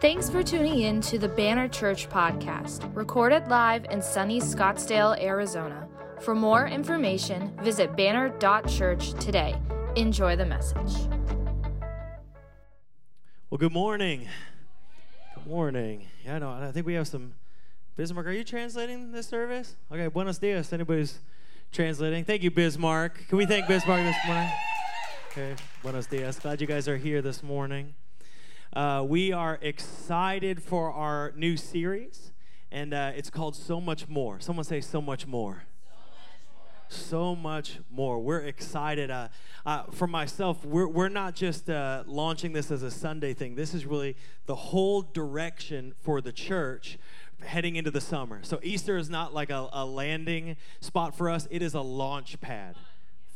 Thanks for tuning in to the Banner Church podcast, recorded live in sunny Scottsdale, Arizona. For more information, visit banner.church today. Enjoy the message. Well, good morning. Good morning. Yeah, no, I think we have some. Bismarck, are you translating this service? Okay, buenos dias. Anybody's translating? Thank you, Bismarck. Can we thank Bismarck this morning? Okay, buenos dias. Glad you guys are here this morning. Uh, we are excited for our new series, and uh, it's called So Much More. Someone say, So Much More. So much more. We're excited. Uh, uh, for myself, we're, we're not just uh, launching this as a Sunday thing. This is really the whole direction for the church heading into the summer. So Easter is not like a, a landing spot for us, it is a launch pad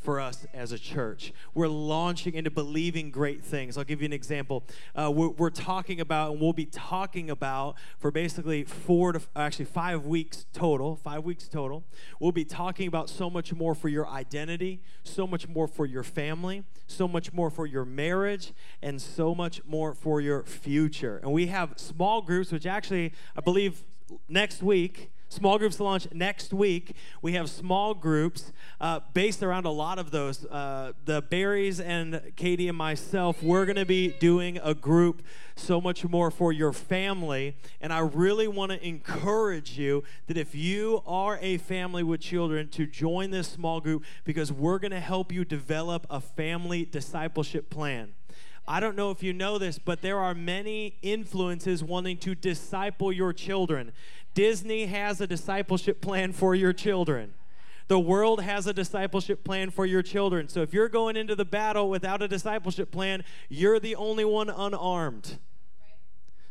for us as a church. We're launching into believing great things. I'll give you an example. Uh, we're, we're, talking about, and we'll be talking about for basically four to actually five weeks total, five weeks total. We'll be talking about so much more for your identity, so much more for your family, so much more for your marriage, and so much more for your future. And we have small groups, which actually, I believe, next week Small groups launch next week. We have small groups uh, based around a lot of those. Uh, the Barrys and Katie and myself, we're going to be doing a group so much more for your family. And I really want to encourage you that if you are a family with children, to join this small group because we're going to help you develop a family discipleship plan. I don't know if you know this, but there are many influences wanting to disciple your children. Disney has a discipleship plan for your children. The world has a discipleship plan for your children. So if you're going into the battle without a discipleship plan, you're the only one unarmed.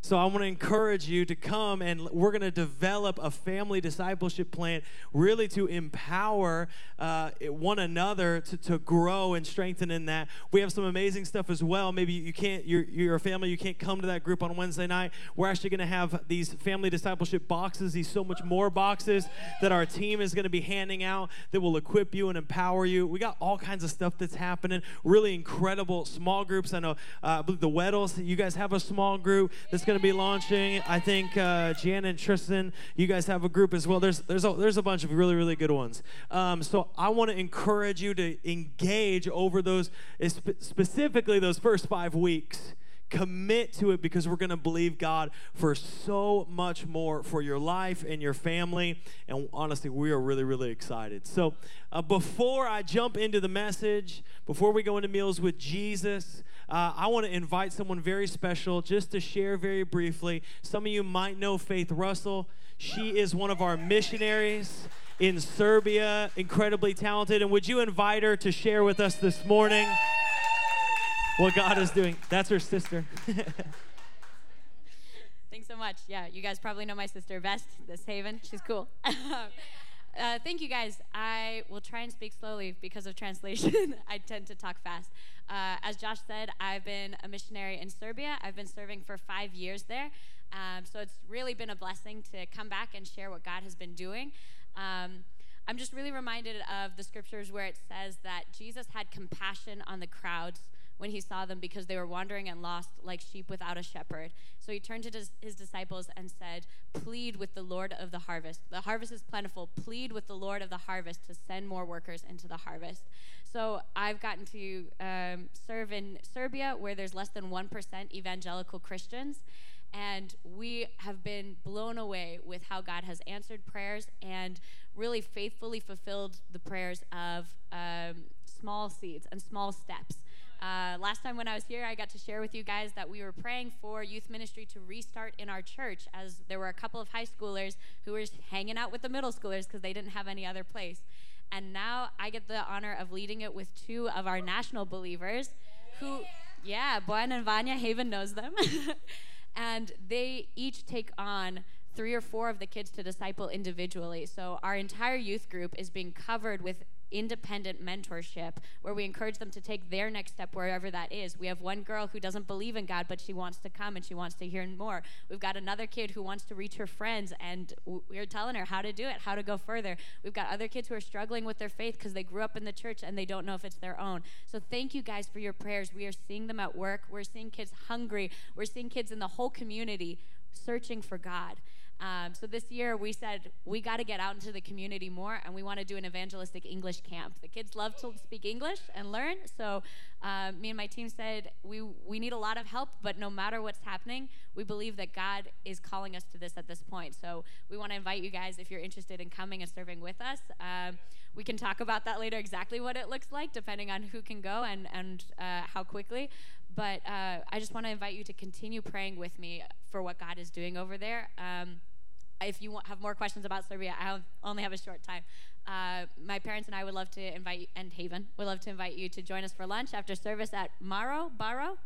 So I want to encourage you to come and we're going to develop a family discipleship plan really to empower uh, one another to, to grow and strengthen in that. We have some amazing stuff as well. Maybe you can't, you're, you're a family, you can't come to that group on Wednesday night. We're actually going to have these family discipleship boxes, these so much more boxes that our team is going to be handing out that will equip you and empower you. We got all kinds of stuff that's happening. Really incredible small groups. I know, uh, I believe the Weddles, you guys have a small group that's going going to be launching. I think uh, Jan and Tristan, you guys have a group as well. There's there's a, there's a bunch of really really good ones. Um, so I want to encourage you to engage over those, specifically those first five weeks commit to it because we're going to believe God for so much more for your life and your family. And honestly, we are really, really excited. So, uh, before I jump into the message, before we go into meals with Jesus, uh, I want to invite someone very special just to share very briefly. Some of you might know Faith Russell. She is one of our missionaries in Serbia, incredibly talented. And would you invite her to share with us this morning what God is doing? That's her sister. Thanks so much. Yeah, you guys probably know my sister, best, this Haven. She's cool. Uh, thank you guys. I will try and speak slowly because of translation. I tend to talk fast. Uh, as Josh said, I've been a missionary in Serbia. I've been serving for five years there. Um, so it's really been a blessing to come back and share what God has been doing. Um, I'm just really reminded of the scriptures where it says that Jesus had compassion on the crowds when he saw them because they were wandering and lost like sheep without a shepherd. So he turned to his disciples and said, Plead with the Lord of the harvest. The harvest is plentiful. Plead with the Lord of the harvest to send more workers into the harvest. So I've gotten to um, serve in Serbia where there's less than 1% evangelical Christians. And we have been blown away with how God has answered prayers and really faithfully fulfilled the prayers of um, small seeds and small steps. Uh, last time when I was here, I got to share with you guys that we were praying for youth ministry to restart in our church, as there were a couple of high schoolers who were hanging out with the middle schoolers because they didn't have any other place. And now I get the honor of leading it with two of our national believers who, yeah, Boyan and Vanya, Haven knows them. and they each take on three or four of the kids to disciple individually. So our entire youth group is being covered with independent mentorship where we encourage them to take their next step wherever that is. We have one girl who doesn't believe in God, but she wants to come and she wants to hear more. We've got another kid who wants to reach her friends, and we're telling her how to do it, how to go further. We've got other kids who are struggling with their faith because they grew up in the church and they don't know if it's their own. So thank you guys for your prayers. We are seeing them at work. We're seeing kids hungry. We're seeing kids in the whole community searching for God. Um, so this year we said we got to get out into the community more, and we want to do an evangelistic English camp. The kids love to speak English and learn, so uh, me and my team said we we need a lot of help, but no matter what's happening, we believe that God is calling us to this at this point. So we want to invite you guys if you're interested in coming and serving with us. Um, we can talk about that later, exactly what it looks like, depending on who can go and and uh, how quickly. But uh, I just want to invite you to continue praying with me for what God is doing over there. Um, if you want, have more questions about Serbia, I only have a short time. Uh, my parents and I would love to invite you, and Haven would love to invite you to join us for lunch after service at Maro, Barro,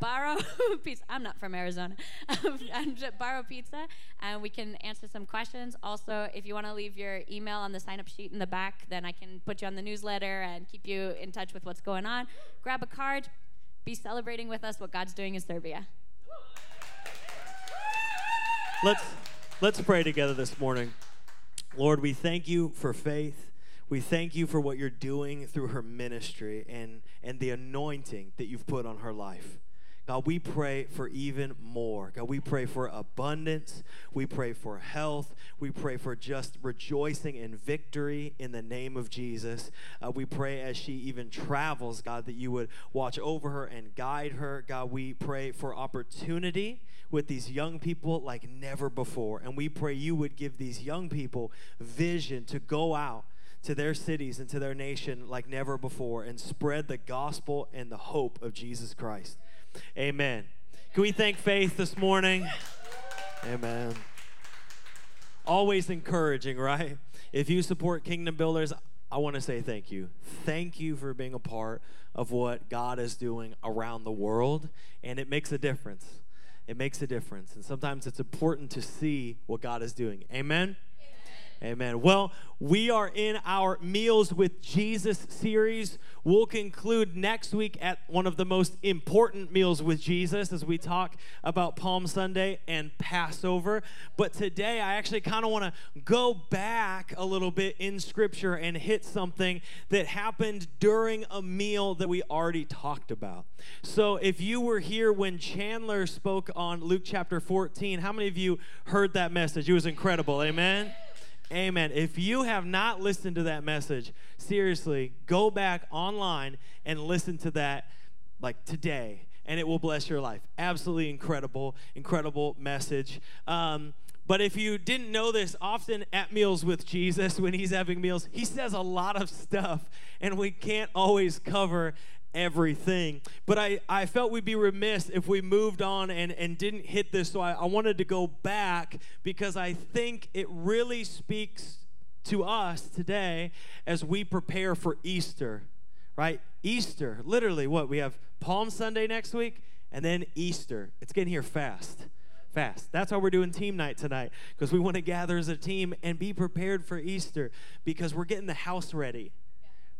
Barro Pizza. I'm not from Arizona. Barro Pizza, and we can answer some questions. Also, if you want to leave your email on the sign-up sheet in the back, then I can put you on the newsletter and keep you in touch with what's going on. Grab a card, be celebrating with us what God's doing in Serbia. Let's let's pray together this morning. Lord, we thank you for faith. We thank you for what you're doing through her ministry and, and the anointing that you've put on her life. God, we pray for even more. God, we pray for abundance. We pray for health. We pray for just rejoicing and victory in the name of Jesus. Uh, we pray as she even travels, God, that you would watch over her and guide her. God, we pray for opportunity with these young people like never before. And we pray you would give these young people vision to go out to their cities and to their nation like never before and spread the gospel and the hope of Jesus Christ. Amen. Can we thank Faith this morning? Amen. Always encouraging, right? If you support Kingdom Builders, I want to say thank you. Thank you for being a part of what God is doing around the world, and it makes a difference. It makes a difference. And sometimes it's important to see what God is doing. Amen. Amen. Well, we are in our Meals with Jesus series. We'll conclude next week at one of the most important meals with Jesus as we talk about Palm Sunday and Passover. But today, I actually kind of want to go back a little bit in Scripture and hit something that happened during a meal that we already talked about. So, if you were here when Chandler spoke on Luke chapter 14, how many of you heard that message? It was incredible. Amen. Amen. If you have not listened to that message, seriously, go back online and listen to that like today, and it will bless your life. Absolutely incredible, incredible message. Um, but if you didn't know this, often at meals with Jesus, when he's having meals, he says a lot of stuff, and we can't always cover everything. But I, I felt we'd be remiss if we moved on and, and didn't hit this. So I, I wanted to go back because I think it really speaks to us today as we prepare for Easter, right? Easter, literally, what? We have Palm Sunday next week and then Easter. It's getting here fast. Fast. That's why we're doing team night tonight because we want to gather as a team and be prepared for Easter because we're getting the house ready.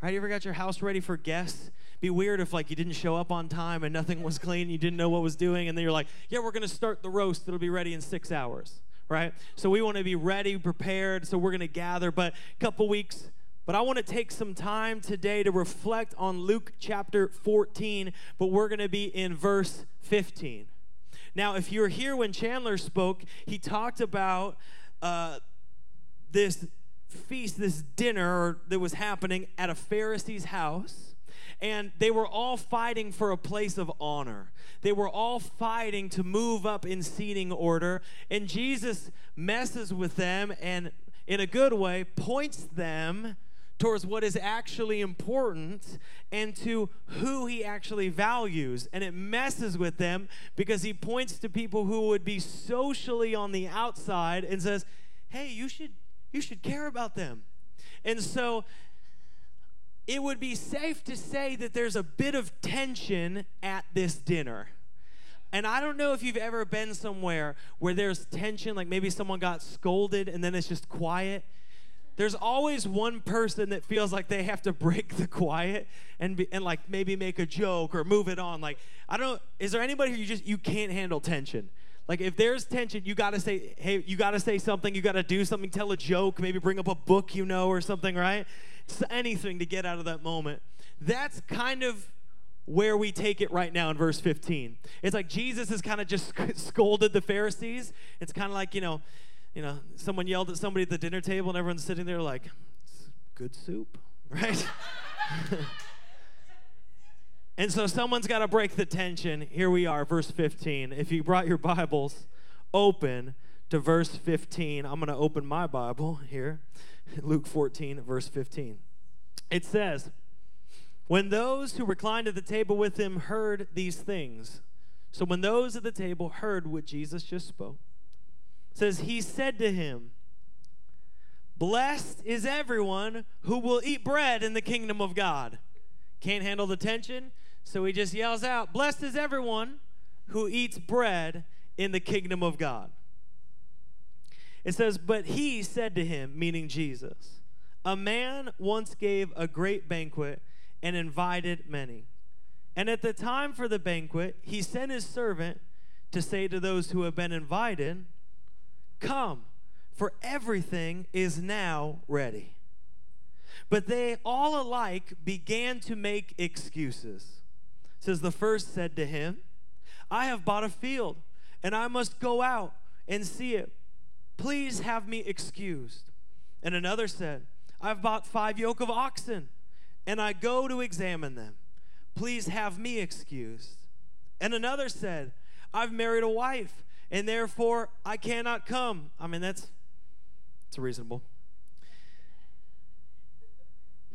Right? You ever got your house ready for guests? Be weird if like you didn't show up on time and nothing was clean, you didn't know what was doing, and then you're like, yeah, we're gonna start the roast. It'll be ready in six hours, right? So we want to be ready, prepared. So we're gonna gather, but a couple weeks. But I want to take some time today to reflect on Luke chapter 14, but we're going to be in verse 15. Now, if you were here when Chandler spoke, he talked about uh, this feast, this dinner that was happening at a Pharisee's house and they were all fighting for a place of honor. They were all fighting to move up in seating order, and Jesus messes with them and, in a good way, points them towards what is actually important and to who he actually values. And it messes with them because he points to people who would be socially on the outside and says, "Hey, you should you should care about them." And so it would be safe to say that there's a bit of tension at this dinner. And I don't know if you've ever been somewhere where there's tension, like maybe someone got scolded and then it's just quiet. there's always one person that feels like they have to break the quiet and be, and like maybe make a joke or move it on. Like I don't. Is there anybody who you just you can't handle tension? Like if there's tension, you gotta say, hey, you gotta say something. You gotta do something. Tell a joke. Maybe bring up a book you know or something. Right? Anything to get out of that moment. That's kind of where we take it right now in verse 15. It's like Jesus has kind of just scolded the Pharisees. It's kind of like, you know, you know, someone yelled at somebody at the dinner table and everyone's sitting there like, good soup, right? and so someone's got to break the tension. Here we are, verse 15. If you brought your Bibles, open to verse 15. I'm going to open my Bible here, Luke 14, verse 15. It says, When those who reclined at the table with him heard these things, so when those at the table heard what Jesus just spoke, says, He said to him, Blessed is everyone who will eat bread in the kingdom of God. Can't handle the tension, so he just yells out, Blessed is everyone who eats bread in the kingdom of God. It says, But he said to him, meaning Jesus, A man once gave a great banquet and invited many. And at the time for the banquet, he sent his servant to say to those who have been invited, Come, for everything is now ready. But they all alike began to make excuses. Says the first said to him, I have bought a field, and I must go out and see it. Please have me excused. And another said, I've bought five yoke of oxen, and I go to examine them. Please have me excused. And another said, I've married a wife and therefore I cannot come. I mean, that's it's reasonable.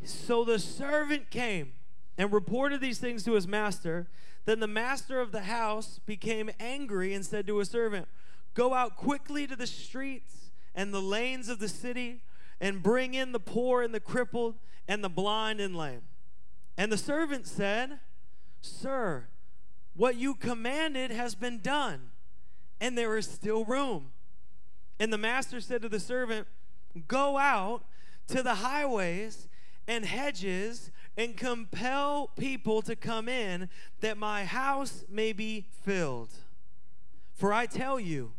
So the servant came and reported these things to his master. Then the master of the house became angry and said to his servant, Go out quickly to the streets and the lanes of the city and bring in the poor and the crippled and the blind and lame. And the servant said, Sir, what you commanded has been done and there is still room. And the master said to the servant, Go out to the highways and hedges and compel people to come in that my house may be filled. For I tell you,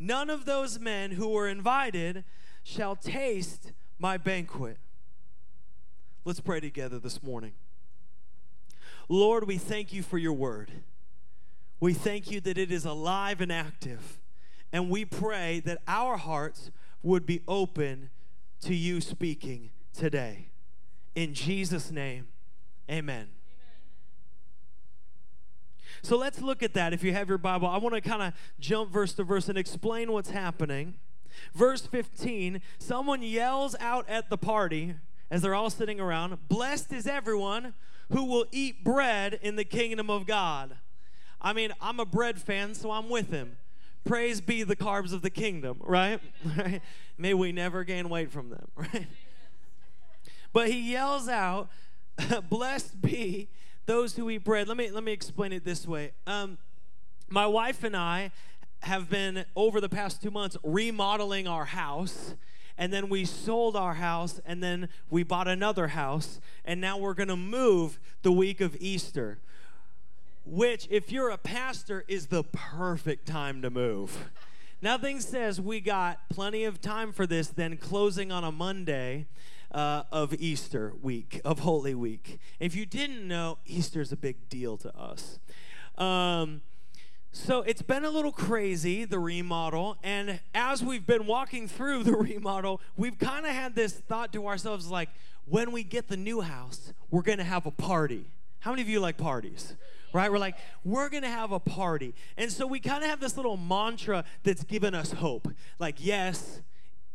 none of those men who were invited shall taste my banquet. Let's pray together this morning. Lord, we thank you for your word. We thank you that it is alive and active. And we pray that our hearts would be open to you speaking today. In Jesus' name, amen. So let's look at that. If you have your Bible, I want to kind of jump verse to verse and explain what's happening. Verse 15 someone yells out at the party as they're all sitting around Blessed is everyone who will eat bread in the kingdom of God. I mean, I'm a bread fan, so I'm with him. Praise be the carbs of the kingdom, right? May we never gain weight from them, right? But he yells out, "Blessed be those who eat bread." Let me let me explain it this way. Um, my wife and I have been over the past two months remodeling our house and then we sold our house and then we bought another house and now we're going to move the week of Easter which, if you're a pastor, is the perfect time to move. Nothing says we got plenty of time for this than closing on a Monday uh, of Easter week, of Holy Week. If you didn't know, Easter is a big deal to us. Um, so it's been a little crazy, the remodel. And as we've been walking through the remodel, we've kind of had this thought to ourselves like, when we get the new house, we're going to have a party. How many of you like parties? right? We're like, we're going to have a party. And so we kind of have this little mantra that's given us hope. Like, yes,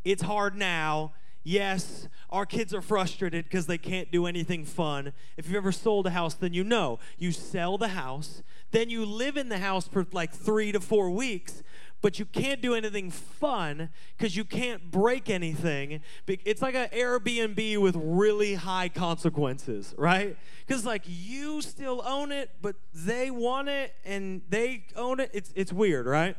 it's hard now. Yes, our kids are frustrated because they can't do anything fun. If you've ever sold a house, then you know. You sell the house, then you live in the house for like three to four weeks, but you can't do anything fun because you can't break anything. It's like an Airbnb with really high consequences, right? Because like you still own it, but they want it and they own it. It's it's weird, right?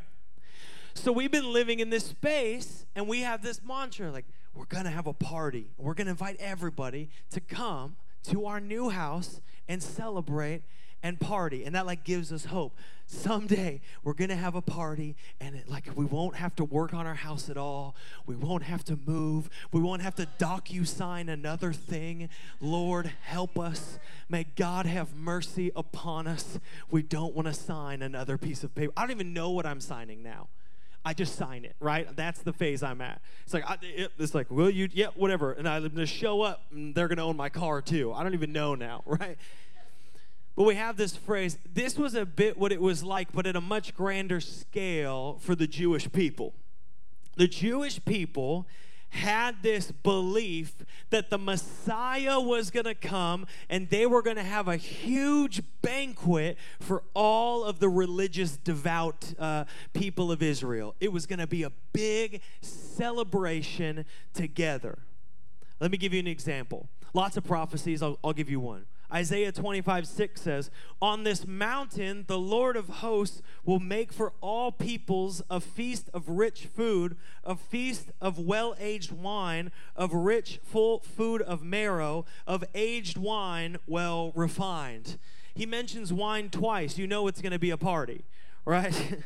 So we've been living in this space and we have this mantra like, we're gonna have a party. We're gonna invite everybody to come to our new house and celebrate and party. And that like gives us hope. Someday we're gonna have a party and it, like we won't have to work on our house at all. We won't have to move. We won't have to DocuSign another thing. Lord help us. May god have mercy upon us. We don't want to sign another piece of paper. I don't even know what i'm signing now I just sign it, right? That's the phase I'm at. It's like, I, it's like, will you? Yeah, whatever. And I'm gonna show up, and they're gonna own my car too. I don't even know now, right? But we have this phrase. This was a bit what it was like, but at a much grander scale for the Jewish people. The Jewish people had this belief that the Messiah was going to come and they were going to have a huge banquet for all of the religious, devout uh, people of Israel. It was going to be a big celebration together. Let me give you an example. Lots of prophecies, I'll, I'll give you one. Isaiah 25, 6 says, On this mountain the Lord of hosts will make for all peoples a feast of rich food, a feast of well aged wine, of rich, full food of marrow, of aged wine well refined. He mentions wine twice. You know it's going to be a party, right?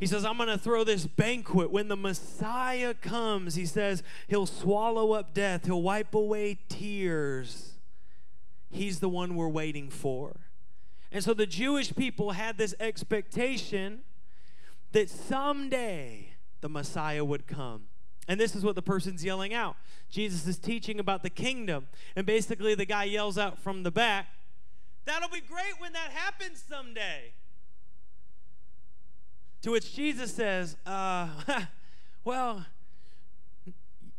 He says, I'm going to throw this banquet. When the Messiah comes, he says, he'll swallow up death, he'll wipe away tears. He's the one we're waiting for. And so the Jewish people had this expectation that someday the Messiah would come. And this is what the person's yelling out. Jesus is teaching about the kingdom. And basically, the guy yells out from the back, That'll be great when that happens someday. To which Jesus says, uh, Well,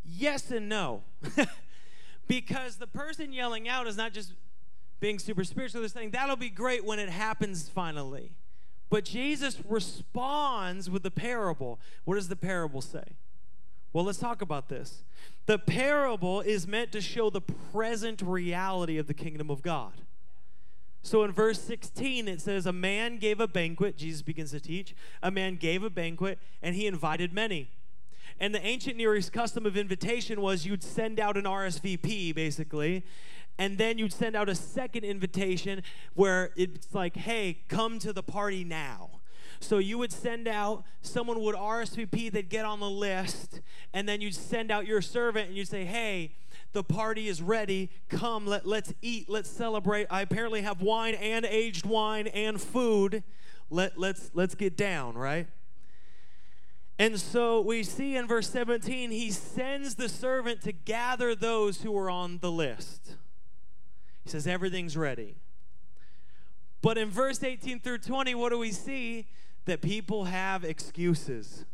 yes and no. because the person yelling out is not just being super spiritual, they're saying that'll be great when it happens finally. But Jesus responds with the parable. What does the parable say? Well, let's talk about this. The parable is meant to show the present reality of the kingdom of God. So in verse 16, it says, A man gave a banquet, Jesus begins to teach. A man gave a banquet, and he invited many. And the ancient Near East custom of invitation was you'd send out an RSVP, basically, and then you'd send out a second invitation where it's like, hey, come to the party now. So you would send out, someone would RSVP, they'd get on the list, and then you'd send out your servant and you'd say, hey, the party is ready. Come, let, let's eat, let's celebrate. I apparently have wine and aged wine and food. Let, let's, let's get down, right? And so we see in verse 17, he sends the servant to gather those who are on the list. He says, everything's ready. But in verse 18 through 20, what do we see? That people have excuses.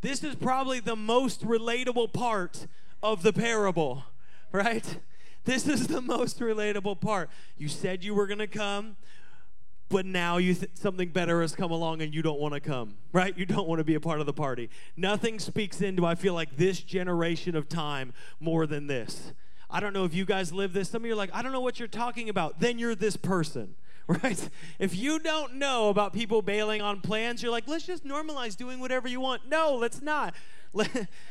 This is probably the most relatable part of the parable, right? This is the most relatable part. You said you were going to come but now you th- something better has come along and you don't want to come right? You don't want to be a part of the party. Nothing speaks into i feel like this generation of time more than this. I don't know if you guys live this. Some of you are like i don't know what you're talking about. Then you're this person right? If you don't know about people bailing on plans you're like let's just normalize doing whatever you want. No let's not.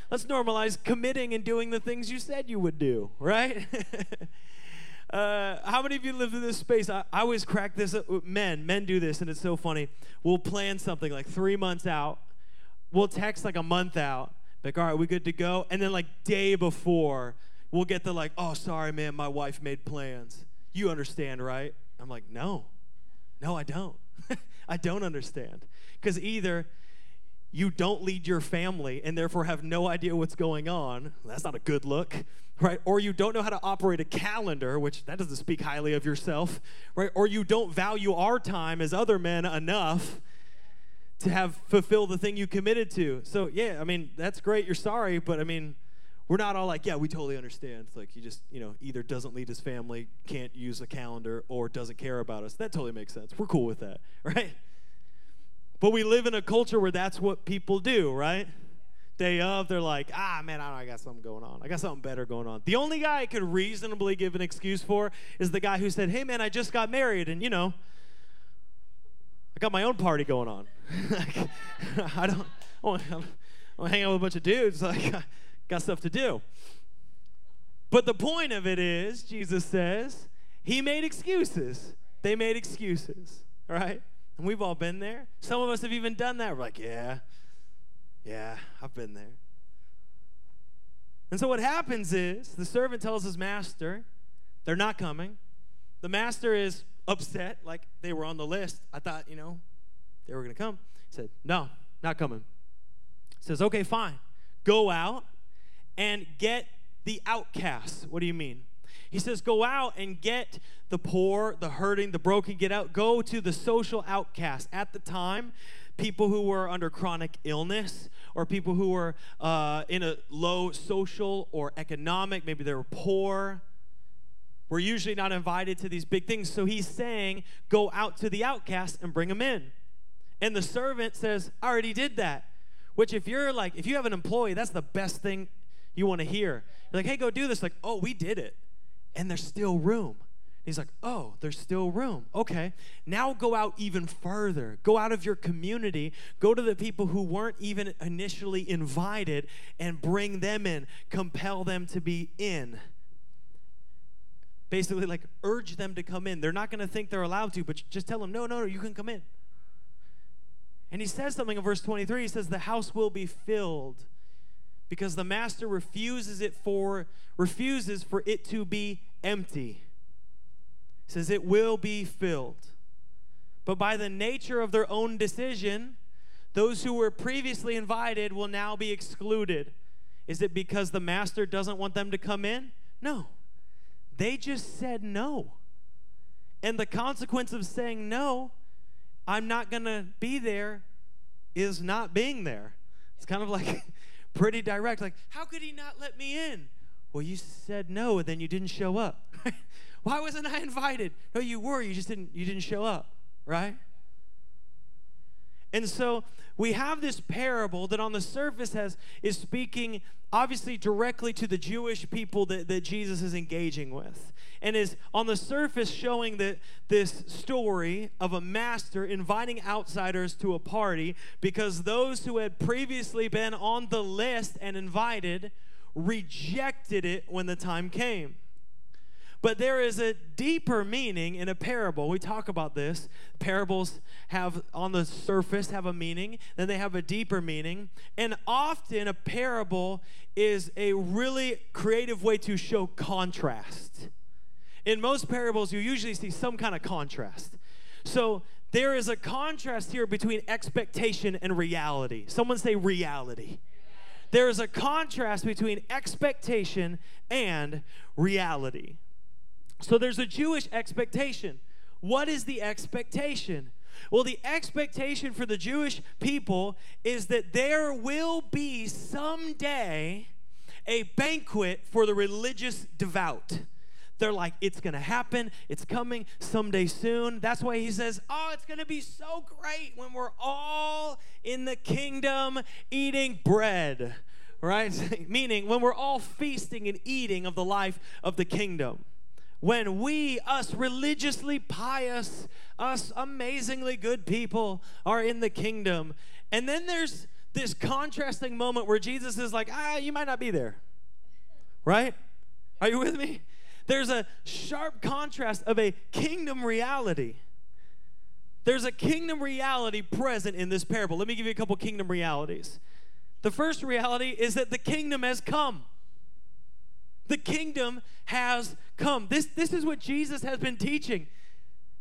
Let's normalize committing and doing the things you said you would do right Uh, how many of you live in this space? I, I always crack this up. Men, men do this, and it's so funny. We'll plan something like three months out. We'll text like a month out. Like, all right, we good to go? And then like day before, we'll get the like, oh, sorry, man, my wife made plans. You understand, right? I'm like, no, no, I don't. I don't understand. Because either you don't lead your family and therefore have no idea what's going on. That's not a good look, right? Or you don't know how to operate a calendar, which that doesn't speak highly of yourself, right? Or you don't value our time as other men enough to have fulfill the thing you committed to. So, yeah, I mean, that's great. You're sorry, but I mean, we're not all like, yeah, we totally understand. It's like he just, you know, either doesn't lead his family, can't use a calendar, or doesn't care about us. That totally makes sense. We're cool with that, right? But we live in a culture where that's what people do, right? Day of, they're like, ah, man, I, I got something going on. I got something better going on. The only guy I could reasonably give an excuse for is the guy who said, hey, man, I just got married, and, you know, I got my own party going on. I don't. I'm hanging out with a bunch of dudes. Like, I got stuff to do. But the point of it is, Jesus says, he made excuses. They made excuses, right? And we've all been there. Some of us have even done that. We're like, yeah, yeah, I've been there. And so what happens is the servant tells his master, they're not coming. The master is upset, like they were on the list. I thought, you know, they were going to come. He said, no, not coming. He says, okay, fine. Go out and get the outcasts. What do you mean? He says, Go out and get the poor, the hurting, the broken, get out. Go to the social outcasts. At the time, people who were under chronic illness or people who were uh, in a low social or economic, maybe they were poor, were usually not invited to these big things. So he's saying, Go out to the outcasts and bring them in. And the servant says, I already did that. Which, if you're like, if you have an employee, that's the best thing you want to hear. You're like, hey, go do this. Like, oh, we did it. And there's still room. He's like, oh, there's still room. Okay. Now go out even further. Go out of your community. Go to the people who weren't even initially invited and bring them in. Compel them to be in. Basically, like, urge them to come in. They're not going to think they're allowed to, but just tell them, no, no, no, you can come in. And he says something in verse 23. He says, the house will be filled because the master refuses it for refuses for it to be empty. Says it will be filled. But by the nature of their own decision, those who were previously invited will now be excluded. Is it because the master doesn't want them to come in? No. They just said no. And the consequence of saying no, I'm not going to be there, is not being there. It's kind of like pretty direct. Like, how could he not let me in? Well, you said no, and then you didn't show up. Why wasn't I invited? No, you were. You just didn't. You didn't show up, right? And so we have this parable that on the surface has is speaking obviously directly to the Jewish people that, that Jesus is engaging with. And is on the surface showing that this story of a master inviting outsiders to a party because those who had previously been on the list and invited rejected it when the time came. But there is a deeper meaning in a parable. We talk about this. Parables have, on the surface, have a meaning, then they have a deeper meaning. And often a parable is a really creative way to show contrast. In most parables, you usually see some kind of contrast. So there is a contrast here between expectation and reality. Someone say reality. There is a contrast between expectation and reality. So there's a Jewish expectation. What is the expectation? Well, the expectation for the Jewish people is that there will be someday a banquet for the religious devout. They're like, it's gonna happen, it's coming someday soon. That's why he says, Oh, it's gonna be so great when we're all in the kingdom eating bread, right? Meaning, when we're all feasting and eating of the life of the kingdom when we, us religiously pious, us amazingly good people, are in the kingdom. And then there's this contrasting moment where Jesus is like, ah, you might not be there. Right? Are you with me? There's a sharp contrast of a kingdom reality. There's a kingdom reality present in this parable. Let me give you a couple kingdom realities. The first reality is that the kingdom has come. The kingdom has come. This, this is what Jesus has been teaching.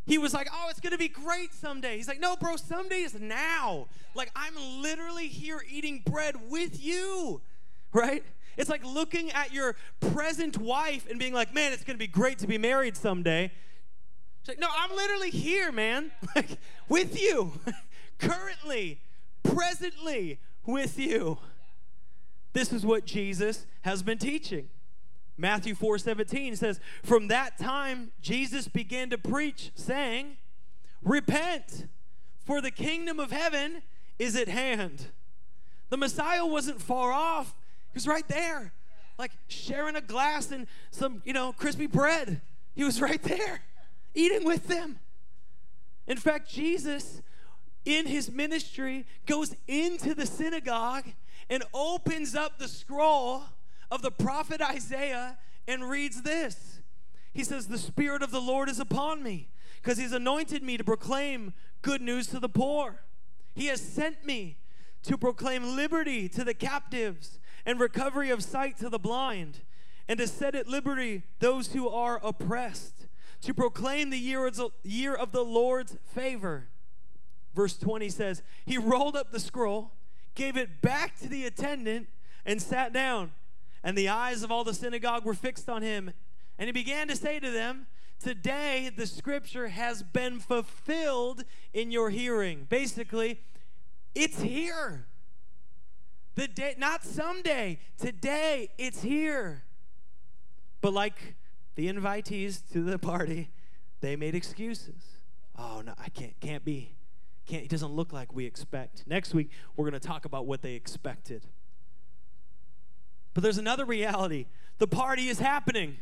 He was like, Oh, it's gonna be great someday. He's like, No, bro, someday is now. Like, I'm literally here eating bread with you, right? It's like looking at your present wife and being like, Man, it's gonna be great to be married someday. She's like, No, I'm literally here, man, like with you, currently, presently with you. This is what Jesus has been teaching. Matthew 4 17 says, From that time, Jesus began to preach, saying, Repent, for the kingdom of heaven is at hand. The Messiah wasn't far off, he was right there, like sharing a glass and some, you know, crispy bread. He was right there, eating with them. In fact, Jesus in his ministry goes into the synagogue and opens up the scroll of the prophet Isaiah and reads this. He says, The Spirit of the Lord is upon me because he's anointed me to proclaim good news to the poor. He has sent me to proclaim liberty to the captives and recovery of sight to the blind, and to set at liberty those who are oppressed, to proclaim the year of the Lord's favor. Verse 20 says, He rolled up the scroll, gave it back to the attendant, and sat down. And the eyes of all the synagogue were fixed on him. And he began to say to them, Today the scripture has been fulfilled in your hearing. Basically, it's here. The day, not someday, today it's here. But like the invitees to the party, they made excuses. Oh no, I can't can't be. Can't it doesn't look like we expect. Next week we're going to talk about what they expected. But there's another reality. The party is happening.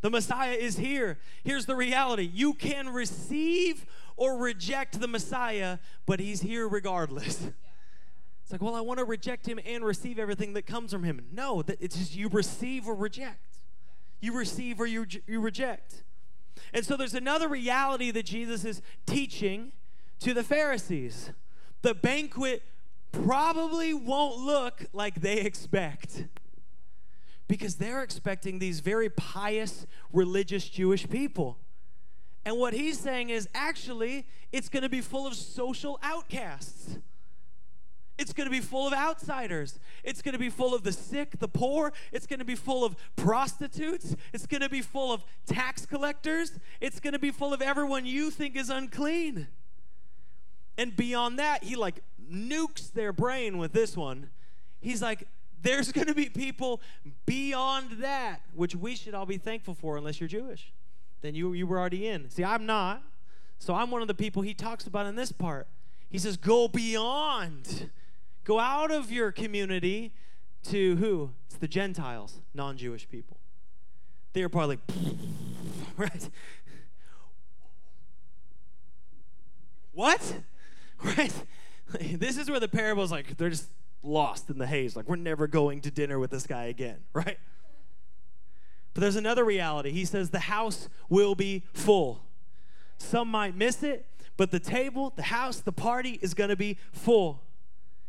The Messiah is here. Here's the reality you can receive or reject the Messiah, but he's here regardless. It's like, well, I want to reject him and receive everything that comes from him. No, it's just you receive or reject. You receive or you, you reject. And so there's another reality that Jesus is teaching to the Pharisees. The banquet probably won't look like they expect because they're expecting these very pious, religious Jewish people. And what he's saying is actually, it's going to be full of social outcasts. It's going to be full of outsiders. It's going to be full of the sick, the poor. It's going to be full of prostitutes. It's going to be full of tax collectors. It's going to be full of everyone you think is unclean. And beyond that, he like nukes their brain with this one. He's like, there's going to be people beyond that, which we should all be thankful for, unless you're Jewish. Then you, you were already in. See, I'm not. So I'm one of the people he talks about in this part. He says, go beyond. Go out of your community to who? It's the Gentiles, non Jewish people. They are probably like, right? What? Right? This is where the parable is like, they're just lost in the haze. Like, we're never going to dinner with this guy again, right? But there's another reality. He says the house will be full. Some might miss it, but the table, the house, the party is going to be full.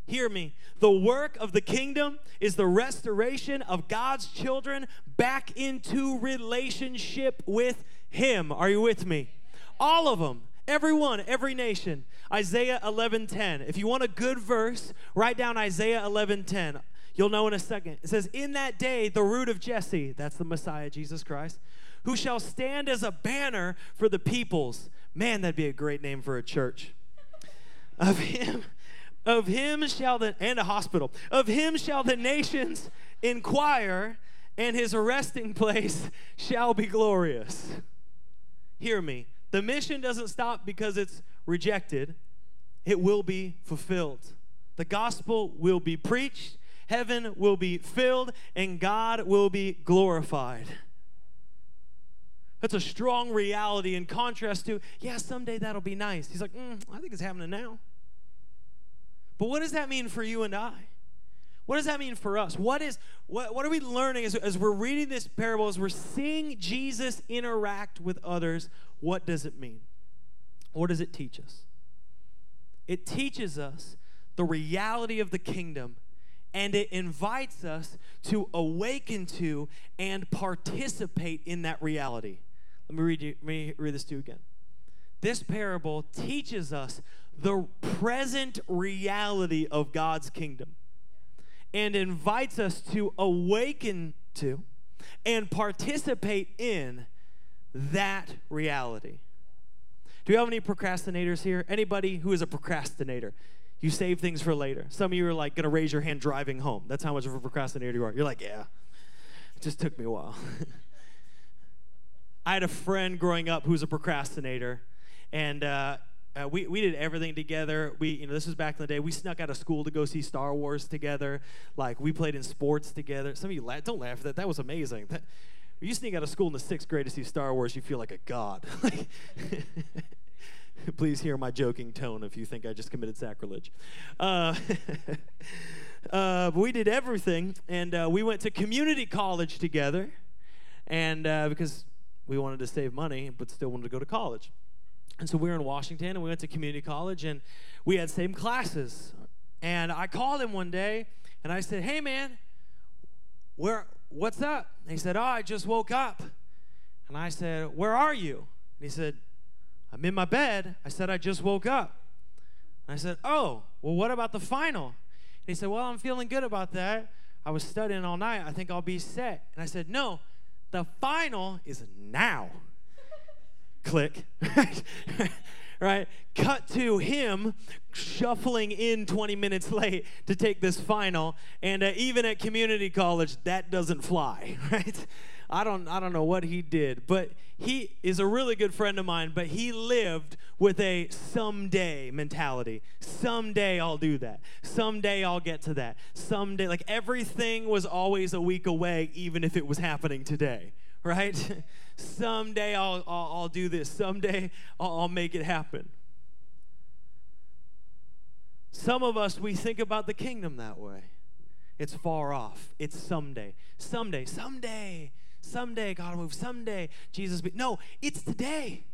Hear me. The work of the kingdom is the restoration of God's children back into relationship with Him. Are you with me? All of them. Everyone, every nation. Isaiah 11:10. If you want a good verse, write down Isaiah 11:10. You'll know in a second. It says, "In that day, the root of Jesse, that's the Messiah Jesus Christ, who shall stand as a banner for the peoples." Man, that'd be a great name for a church. Of him, of him shall the and a hospital. Of him shall the nations inquire, and his resting place shall be glorious. Hear me. The mission doesn't stop because it's rejected, it will be fulfilled. The gospel will be preached, heaven will be filled, and God will be glorified. That's a strong reality in contrast to, yeah, someday that'll be nice. He's like, mm, I think it's happening now. But what does that mean for you and I? What does that mean for us? What is what, what are we learning as, as we're reading this parable, as we're seeing Jesus interact with others? What does it mean? What does it teach us? It teaches us the reality of the kingdom and it invites us to awaken to and participate in that reality. Let me read, you, let me read this to you again. This parable teaches us the present reality of God's kingdom and invites us to awaken to and participate in that reality. Do you have any procrastinators here? Anybody who is a procrastinator? You save things for later. Some of you are like to raise your hand driving home. That's how much of a procrastinator you are. You're like, yeah, it just took me a while. I had a friend growing up who was a procrastinator, and uh, uh, we, we did everything together. We, you know, this was back in the day. We snuck out of school to go see Star Wars together. Like, we played in sports together. Some of you don't laugh at that. That was amazing. That, you sneak out of school in the sixth grade to see Star Wars, you feel like a god. Please hear my joking tone if you think I just committed sacrilege. Uh, uh, but we did everything, and uh, we went to community college together, and uh, because we wanted to save money, but still wanted to go to college. And so we were in Washington, and we went to community college, and we had same classes. And I called him one day, and I said, "Hey, man, where? What's up?" And he said, "Oh, I just woke up." And I said, "Where are you?" And he said, I'm in my bed. I said, I just woke up. I said, Oh, well, what about the final? And he said, Well, I'm feeling good about that. I was studying all night. I think I'll be set. And I said, No, the final is now. Click. right? Cut to him shuffling in 20 minutes late to take this final. And uh, even at community college, that doesn't fly, right? I don't I don't know what he did, but he is a really good friend of mine, but he lived with a someday mentality. Someday I'll do that. Someday I'll get to that. Someday like everything was always a week away even if it was happening today, right? Someday I'll, I'll, I'll, do this. Someday I'll, I'll make it happen. Some of us, we think about the kingdom that way. It's far off. It's someday. Someday. Someday. Someday God will move. Someday Jesus. Be, no, it's today.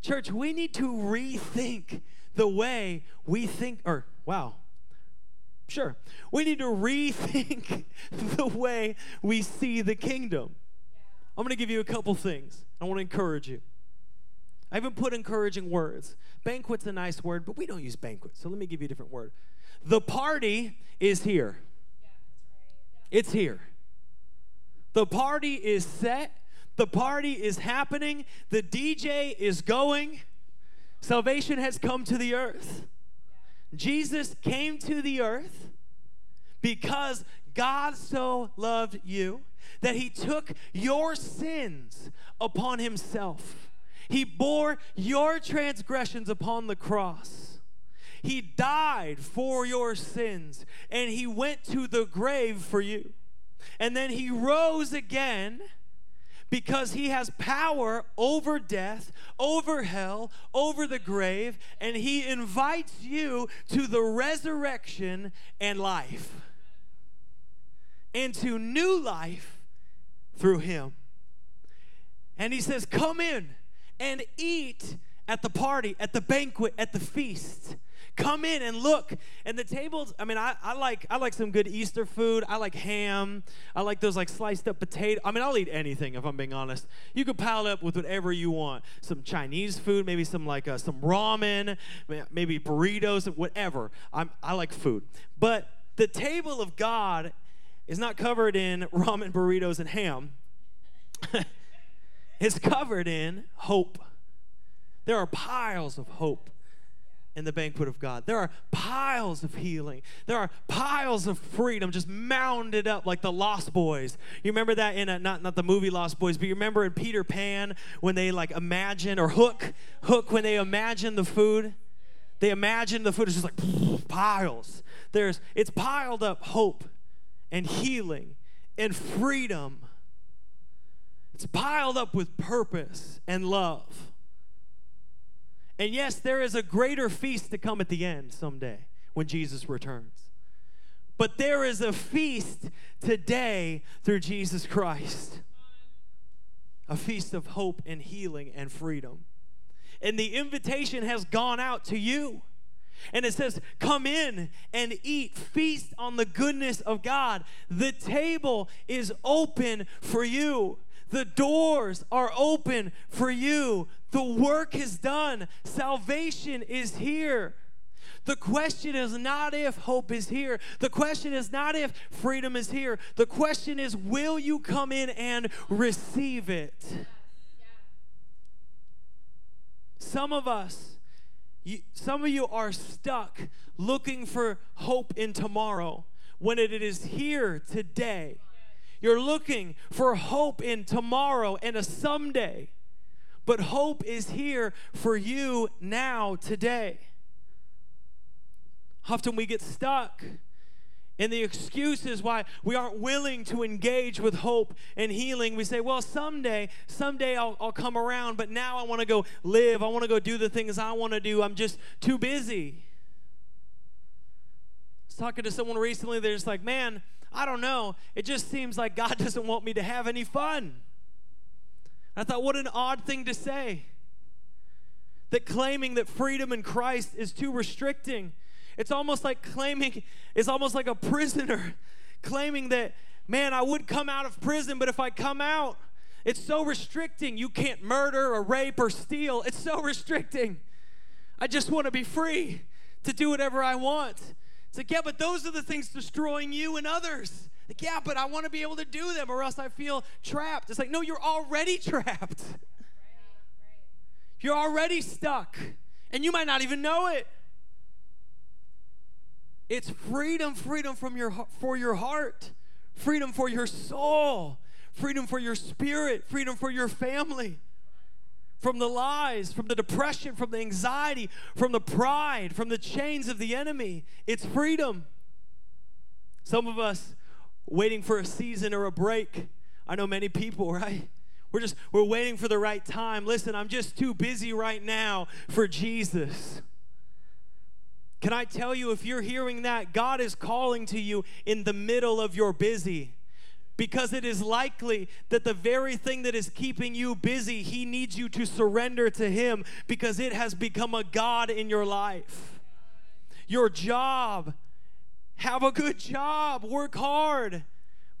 Church, we need to rethink the way we think, or wow, sure. We need to rethink the way we see the kingdom. I'm going to give you a couple things. I want to encourage you. I haven't put encouraging words. Banquet's a nice word, but we don't use banquet. So let me give you a different word. The party is here. It's here. The party is set, the party is happening, the DJ is going. Salvation has come to the earth. Jesus came to the earth because God so loved you that he took your sins upon himself. He bore your transgressions upon the cross. He died for your sins and he went to the grave for you. And then he rose again because he has power over death, over hell, over the grave, and he invites you to the resurrection and life, and to new life through him. And he says, Come in and eat at the party, at the banquet, at the feast come in and look. And the tables, I mean, I, I like I like some good Easter food. I like ham. I like those like sliced up potato. I mean, I'll eat anything if I'm being honest. You could pile up with whatever you want. Some Chinese food, maybe some like uh, some ramen, maybe burritos, whatever. I'm I like food. But the table of God is not covered in ramen, burritos, and ham. it's covered in hope. There are piles of hope in the banquet of God. There are piles of healing. There are piles of freedom just mounded up like the Lost Boys. You remember that in a, not not the movie Lost Boys, but you remember in Peter Pan when they like imagine or Hook Hook when they imagine the food. They imagine the food is just like piles. There's it's piled up hope and healing and freedom. It's piled up with purpose and love. And yes, there is a greater feast to come at the end someday when Jesus returns. But there is a feast today through Jesus Christ a feast of hope and healing and freedom. And the invitation has gone out to you. And it says, Come in and eat, feast on the goodness of God. The table is open for you. The doors are open for you. The work is done. Salvation is here. The question is not if hope is here. The question is not if freedom is here. The question is, will you come in and receive it? Some of us, you, some of you are stuck looking for hope in tomorrow when it is here today. You're looking for hope in tomorrow and a someday. But hope is here for you now, today. Often we get stuck And the excuses why we aren't willing to engage with hope and healing, we say, well, someday, someday I'll, I'll come around, but now I want to go live. I want to go do the things I want to do. I'm just too busy. I was talking to someone recently, they're just like, man, I don't know. It just seems like God doesn't want me to have any fun. I thought, what an odd thing to say. That claiming that freedom in Christ is too restricting it's almost like claiming, it's almost like a prisoner claiming that, man, I would come out of prison, but if I come out, it's so restricting. You can't murder or rape or steal. It's so restricting. I just want to be free to do whatever I want. It's like, yeah, but those are the things destroying you and others. Like, yeah, but I want to be able to do them or else I feel trapped. It's like, no, you're already trapped. You're already stuck, and you might not even know it. It's freedom, freedom from your for your heart, freedom for your soul, freedom for your spirit, freedom for your family. From the lies, from the depression, from the anxiety, from the pride, from the chains of the enemy. It's freedom. Some of us waiting for a season or a break. I know many people, right? We're just we're waiting for the right time. Listen, I'm just too busy right now for Jesus. Can I tell you, if you're hearing that, God is calling to you in the middle of your busy. Because it is likely that the very thing that is keeping you busy, He needs you to surrender to Him because it has become a God in your life. Your job, have a good job, work hard,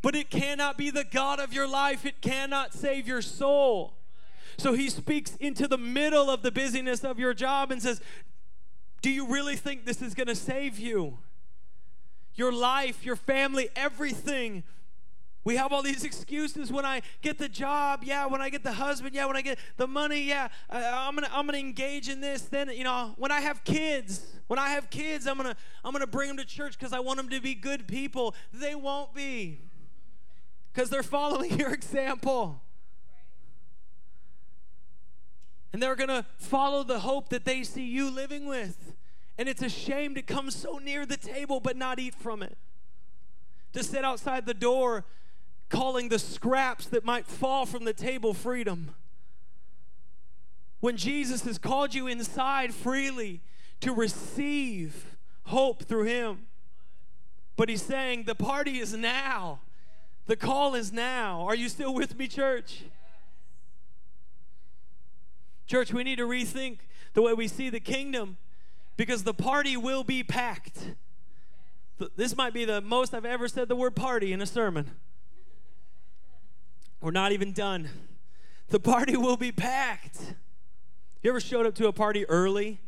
but it cannot be the God of your life, it cannot save your soul. So he speaks into the middle of the busyness of your job and says, do you really think this is going to save you? Your life, your family, everything. We have all these excuses when I get the job, yeah, when I get the husband, yeah, when I get the money, yeah, uh, I'm going to I'm going to engage in this. Then, you know, when I have kids, when I have kids, I'm going to I'm going to bring them to church cuz I want them to be good people. They won't be. Cuz they're following your example. And they're going to follow the hope that they see you living with. And it's a shame to come so near the table but not eat from it. To sit outside the door calling the scraps that might fall from the table freedom. When Jesus has called you inside freely to receive hope through Him. But He's saying the party is now, the call is now. Are you still with me, church? Church, we need to rethink the way we see the kingdom because the party will be packed. This might be the most I've ever said the word party in a sermon. We're not even done. The party will be packed. You ever showed up to a party early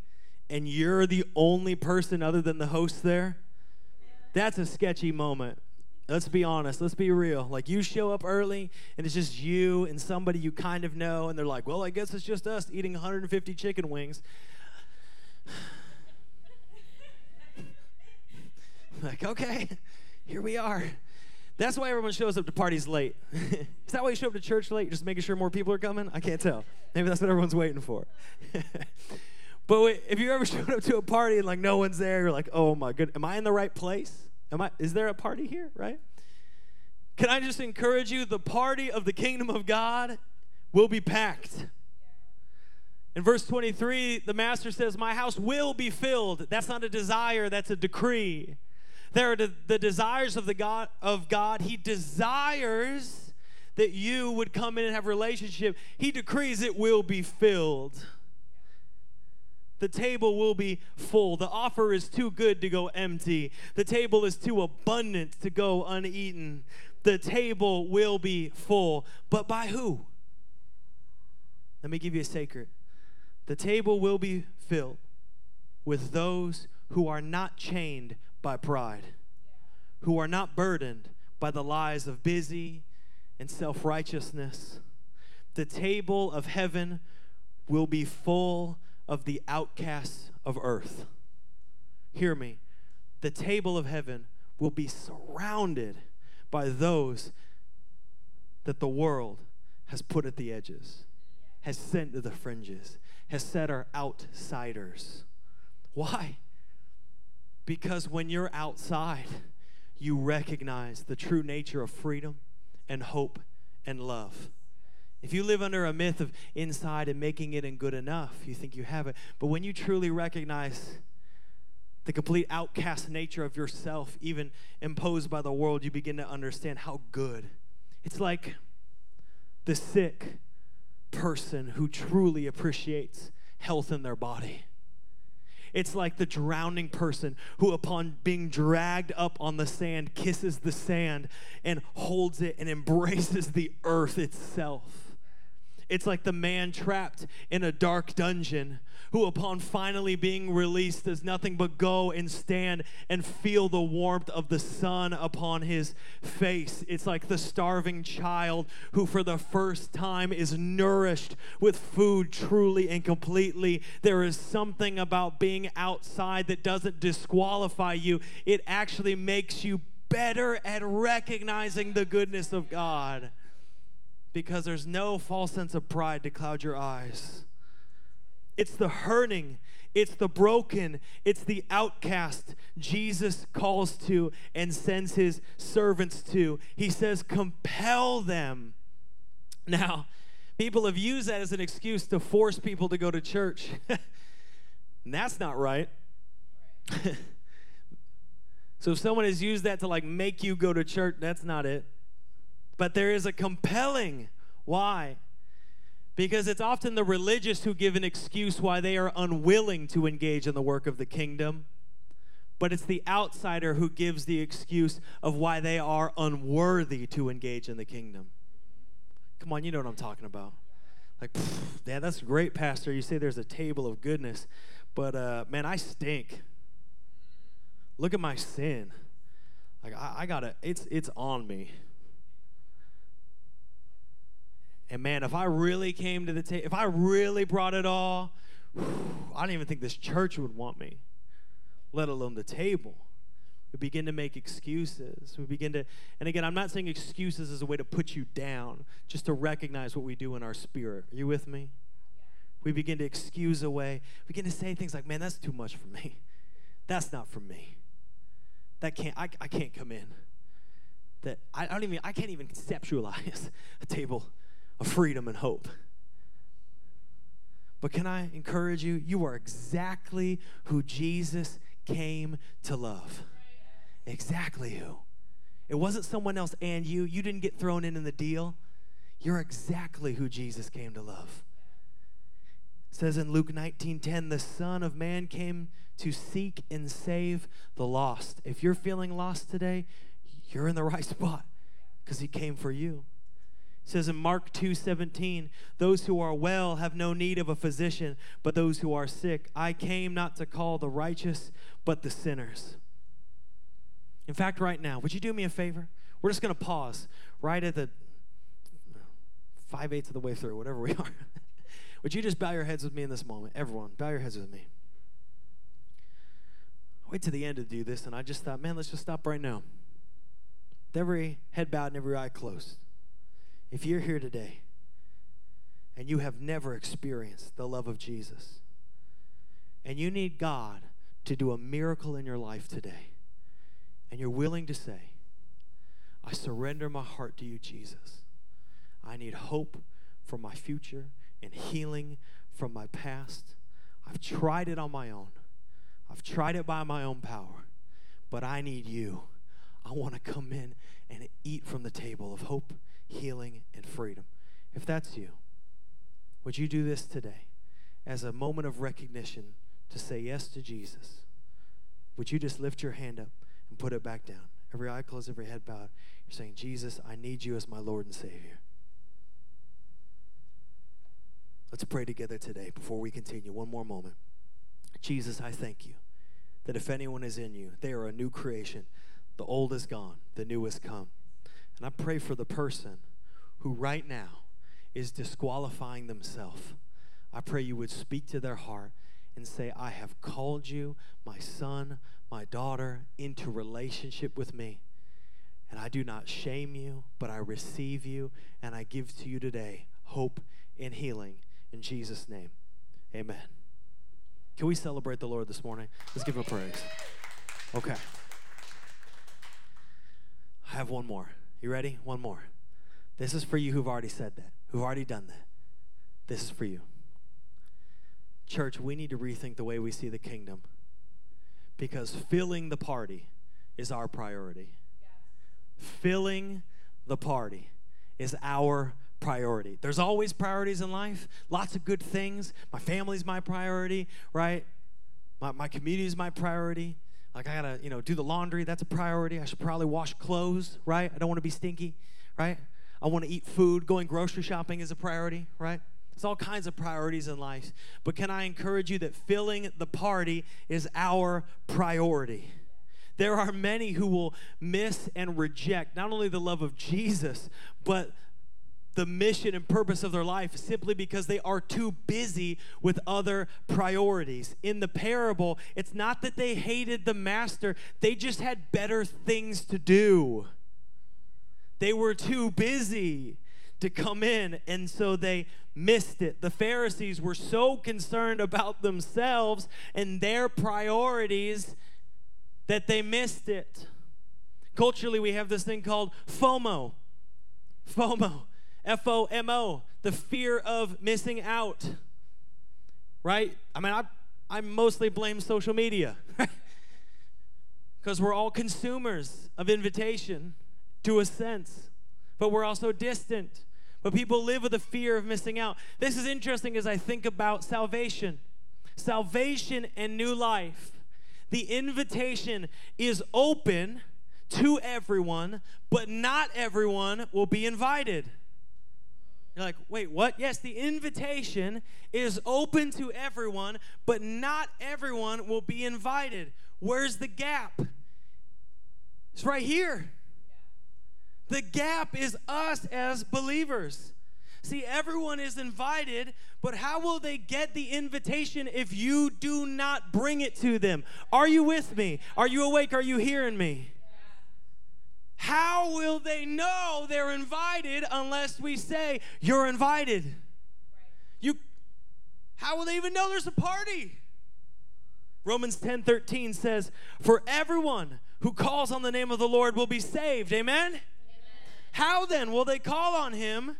and you're the only person other than the host there? That's a sketchy moment. Let's be honest. Let's be real. Like you show up early and it's just you and somebody you kind of know, and they're like, well, I guess it's just us eating 150 chicken wings. like, okay, here we are. That's why everyone shows up to parties late. Is that why you show up to church late? Just making sure more people are coming? I can't tell. Maybe that's what everyone's waiting for. but wait, if you ever showed up to a party and like no one's there, you're like, oh my good, am I in the right place? Am I, is there a party here, right? Can I just encourage you? The party of the kingdom of God will be packed. In verse 23, the master says, My house will be filled. That's not a desire, that's a decree. There are the, desires of the God of God. He desires that you would come in and have relationship. He decrees it will be filled the table will be full. The offer is too good to go empty. The table is too abundant to go uneaten. The table will be full. But by who? Let me give you a secret. The table will be filled with those who are not chained by pride, who are not burdened by the lies of busy and self righteousness. The table of heaven will be full of the outcasts of earth. Hear me. The table of heaven will be surrounded by those that the world has put at the edges, has sent to the fringes, has set are outsiders. Why? Because when you're outside, you recognize the true nature of freedom and hope and love. If you live under a myth of inside and making it and good enough, you think you have it. But when you truly recognize the complete outcast nature of yourself, even imposed by the world, you begin to understand how good. It's like the sick person who truly appreciates health in their body. It's like the drowning person who, upon being dragged up on the sand, kisses the sand and holds it and embraces the earth itself. It's like the man trapped in a dark dungeon who, upon finally being released, does nothing but go and stand and feel the warmth of the sun upon his face. It's like the starving child who, for the first time, is nourished with food truly and completely. There is something about being outside that doesn't disqualify you, it actually makes you better at recognizing the goodness of God because there's no false sense of pride to cloud your eyes. It's the hurting, it's the broken, it's the outcast Jesus calls to and sends his servants to. He says, compel them. Now, people have used that as an excuse to force people to go to church. and that's not right. so if someone has used that to like make you go to church, that's not it. But there is a compelling. Why? Because it's often the religious who give an excuse why they are unwilling to engage in the work of the kingdom. But it's the outsider who gives the excuse of why they are unworthy to engage in the kingdom. Come on, you know what I'm talking about. Like, yeah, that's great, Pastor. You say there's a table of goodness, but uh, man, I stink. Look at my sin. Like I, I gotta, it's it's on me. And man, if I really came to the table, if I really brought it all, whew, I don't even think this church would want me, let alone the table. We begin to make excuses. We begin to, and again, I'm not saying excuses as a way to put you down, just to recognize what we do in our spirit. Are you with me? We begin to excuse away. We begin to say things like, man, that's too much for me. That's not for me. That can't, I, I can't come in. That I, I don't even, I can't even conceptualize a table of freedom and hope. But can I encourage you? You are exactly who Jesus came to love. Exactly who. It wasn't someone else and you. You didn't get thrown in in the deal. You're exactly who Jesus came to love. It says in Luke 19:10, the Son of Man came to seek and save the lost. If you're feeling lost today, you're in the right spot because he came for you says in Mark 2:17, those who are well have no need of a physician, but those who are sick. I came not to call the righteous, but the sinners. In fact, right now, would you do me a favor? We're just going to pause right at the five eighths of the way through, whatever we are. would you just bow your heads with me in this moment? Everyone, bow your heads with me. Wait to the end to do this, and I just thought, man, let's just stop right now. With every head bowed and every eye closed. If you're here today and you have never experienced the love of Jesus, and you need God to do a miracle in your life today, and you're willing to say, I surrender my heart to you, Jesus. I need hope for my future and healing from my past. I've tried it on my own, I've tried it by my own power, but I need you. I want to come in and eat from the table of hope healing, and freedom. If that's you, would you do this today as a moment of recognition to say yes to Jesus? Would you just lift your hand up and put it back down? Every eye closed, every head bowed. You're saying, Jesus, I need you as my Lord and Savior. Let's pray together today before we continue. One more moment. Jesus, I thank you that if anyone is in you, they are a new creation. The old is gone, the new has come. And I pray for the person who right now is disqualifying themselves. I pray you would speak to their heart and say, I have called you, my son, my daughter, into relationship with me. And I do not shame you, but I receive you and I give to you today hope and healing in Jesus' name. Amen. Can we celebrate the Lord this morning? Let's give him praise. Okay. I have one more. You ready? One more. This is for you who've already said that, who've already done that. This is for you. Church, we need to rethink the way we see the kingdom because filling the party is our priority. Yes. Filling the party is our priority. There's always priorities in life, lots of good things. My family's my priority, right? My, my community is my priority. Like I gotta, you know, do the laundry. That's a priority. I should probably wash clothes, right? I don't want to be stinky, right? I want to eat food. Going grocery shopping is a priority, right? It's all kinds of priorities in life. But can I encourage you that filling the party is our priority? There are many who will miss and reject not only the love of Jesus, but the mission and purpose of their life simply because they are too busy with other priorities. In the parable, it's not that they hated the master, they just had better things to do. They were too busy to come in, and so they missed it. The Pharisees were so concerned about themselves and their priorities that they missed it. Culturally, we have this thing called FOMO. FOMO. F O M O, the fear of missing out. Right? I mean, I, I mostly blame social media because we're all consumers of invitation to a sense, but we're also distant. But people live with the fear of missing out. This is interesting as I think about salvation. Salvation and new life. The invitation is open to everyone, but not everyone will be invited. You're like, wait, what? Yes, the invitation is open to everyone, but not everyone will be invited. Where's the gap? It's right here. The gap is us as believers. See, everyone is invited, but how will they get the invitation if you do not bring it to them? Are you with me? Are you awake? Are you hearing me? How will they know they're invited unless we say, You're invited? Right. You how will they even know there's a party? Romans 10 13 says, For everyone who calls on the name of the Lord will be saved. Amen? Amen? How then will they call on him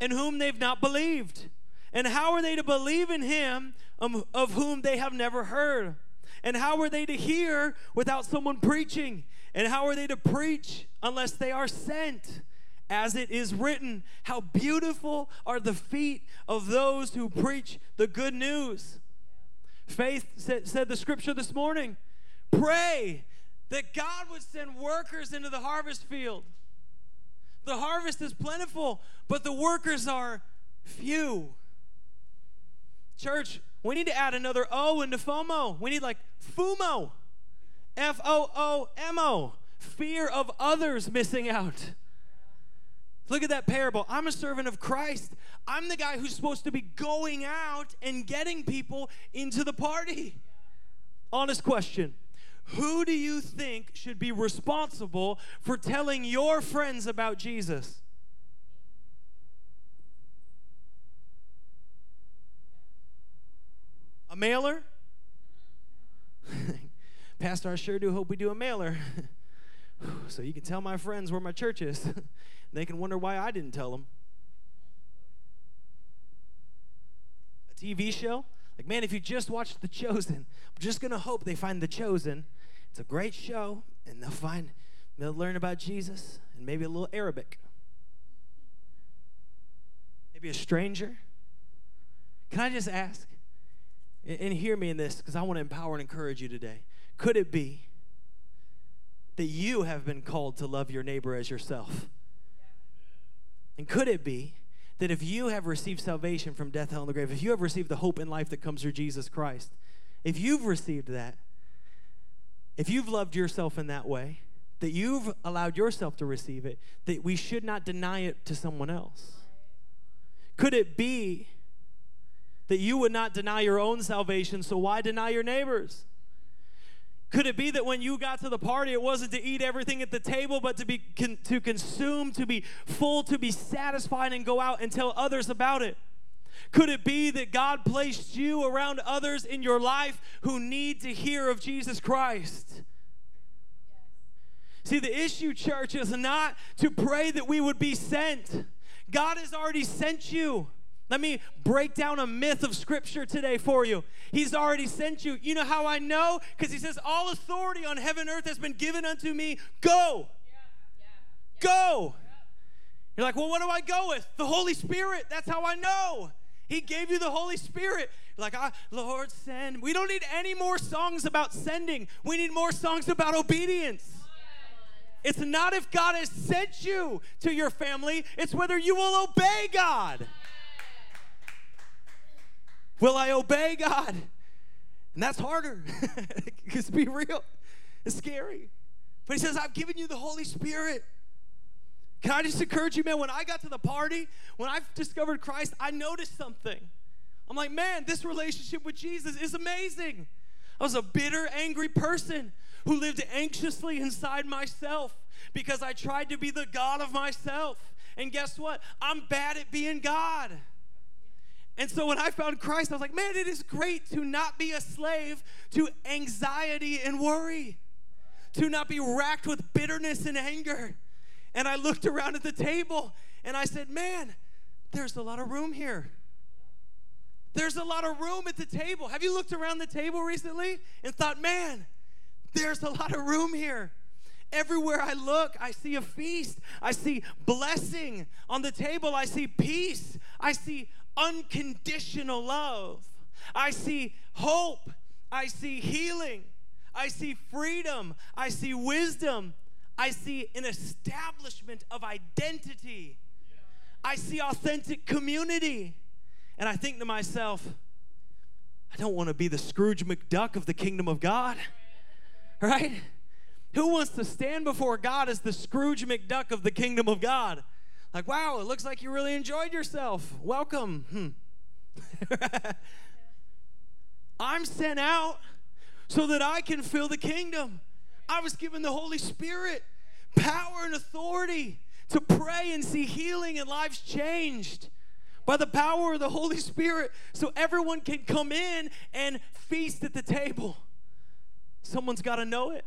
in whom they've not believed? And how are they to believe in him um, of whom they have never heard? And how are they to hear without someone preaching? And how are they to preach unless they are sent? As it is written, how beautiful are the feet of those who preach the good news. Faith said, said the scripture this morning pray that God would send workers into the harvest field. The harvest is plentiful, but the workers are few. Church, we need to add another O into FOMO. We need like FOOMO. F O O M O. Fear of others missing out. Look at that parable. I'm a servant of Christ. I'm the guy who's supposed to be going out and getting people into the party. Honest question Who do you think should be responsible for telling your friends about Jesus? A mailer? Pastor, I sure do hope we do a mailer. so you can tell my friends where my church is. they can wonder why I didn't tell them. A TV show? Like, man, if you just watched The Chosen, I'm just going to hope they find The Chosen. It's a great show, and they'll find, they'll learn about Jesus and maybe a little Arabic. Maybe a stranger. Can I just ask? And hear me in this because I want to empower and encourage you today. Could it be that you have been called to love your neighbor as yourself? And could it be that if you have received salvation from death, hell, and the grave, if you have received the hope in life that comes through Jesus Christ, if you've received that, if you've loved yourself in that way, that you've allowed yourself to receive it, that we should not deny it to someone else? Could it be that you would not deny your own salvation, so why deny your neighbor's? Could it be that when you got to the party, it wasn't to eat everything at the table, but to be con- to consume, to be full, to be satisfied, and go out and tell others about it? Could it be that God placed you around others in your life who need to hear of Jesus Christ? See, the issue, church, is not to pray that we would be sent. God has already sent you. Let me break down a myth of scripture today for you. He's already sent you. You know how I know? Because he says, All authority on heaven and earth has been given unto me. Go. Go. You're like, Well, what do I go with? The Holy Spirit. That's how I know. He gave you the Holy Spirit. You're like, ah, Lord, send. We don't need any more songs about sending. We need more songs about obedience. It's not if God has sent you to your family, it's whether you will obey God. Will I obey God? And that's harder. because be real, it's scary. But he says, I've given you the Holy Spirit. Can I just encourage you, man? When I got to the party, when I discovered Christ, I noticed something. I'm like, man, this relationship with Jesus is amazing. I was a bitter, angry person who lived anxiously inside myself because I tried to be the God of myself. And guess what? I'm bad at being God. And so when I found Christ, I was like, man, it is great to not be a slave to anxiety and worry, to not be racked with bitterness and anger. And I looked around at the table and I said, man, there's a lot of room here. There's a lot of room at the table. Have you looked around the table recently and thought, man, there's a lot of room here? Everywhere I look, I see a feast. I see blessing on the table. I see peace. I see unconditional love. I see hope. I see healing. I see freedom. I see wisdom. I see an establishment of identity. I see authentic community. And I think to myself, I don't want to be the Scrooge McDuck of the kingdom of God. Right? Who wants to stand before God as the Scrooge McDuck of the kingdom of God? Like, wow, it looks like you really enjoyed yourself. Welcome. Hmm. I'm sent out so that I can fill the kingdom. I was given the Holy Spirit, power and authority to pray and see healing and lives changed by the power of the Holy Spirit so everyone can come in and feast at the table. Someone's got to know it.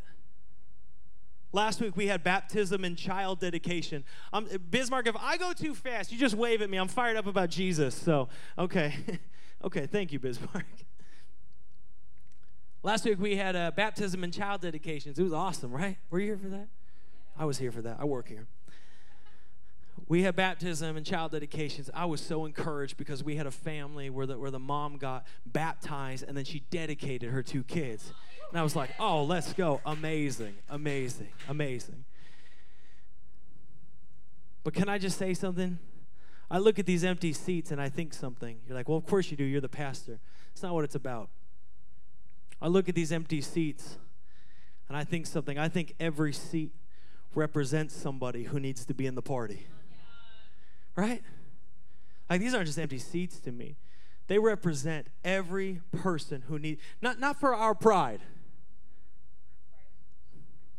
Last week we had baptism and child dedication. Um, Bismarck, if I go too fast, you just wave at me. I'm fired up about Jesus. So, okay. okay, thank you, Bismarck. Last week we had uh, baptism and child dedications. It was awesome, right? Were you here for that? I was here for that. I work here. We had baptism and child dedications. I was so encouraged because we had a family where the, where the mom got baptized and then she dedicated her two kids. And I was like, oh, let's go. Amazing, amazing, amazing. But can I just say something? I look at these empty seats and I think something. You're like, well, of course you do. You're the pastor. It's not what it's about. I look at these empty seats and I think something. I think every seat represents somebody who needs to be in the party. Right? Like these aren't just empty seats to me. They represent every person who need not not for our pride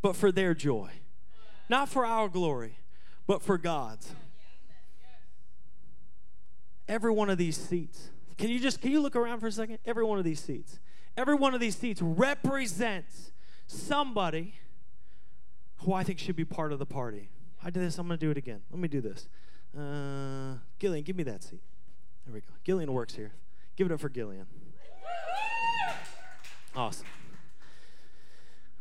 but for their joy. Not for our glory, but for God's. Every one of these seats. Can you just can you look around for a second? Every one of these seats. Every one of these seats represents somebody who I think should be part of the party. I did this, I'm going to do it again. Let me do this. Uh, Gillian, give me that seat. There we go. Gillian works here. Give it up for Gillian. Awesome.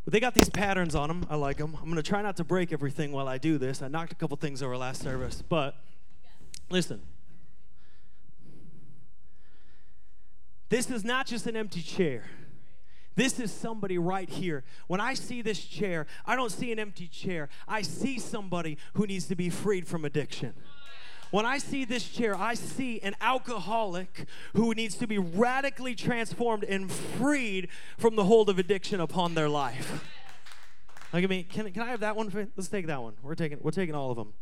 But they got these patterns on them. I like them. I'm going to try not to break everything while I do this. I knocked a couple things over last service, but listen. This is not just an empty chair. This is somebody right here. When I see this chair, I don't see an empty chair. I see somebody who needs to be freed from addiction. When I see this chair, I see an alcoholic who needs to be radically transformed and freed from the hold of addiction upon their life. Look at me. Can, can I have that one? Let's take that one. We're taking, we're taking all of them.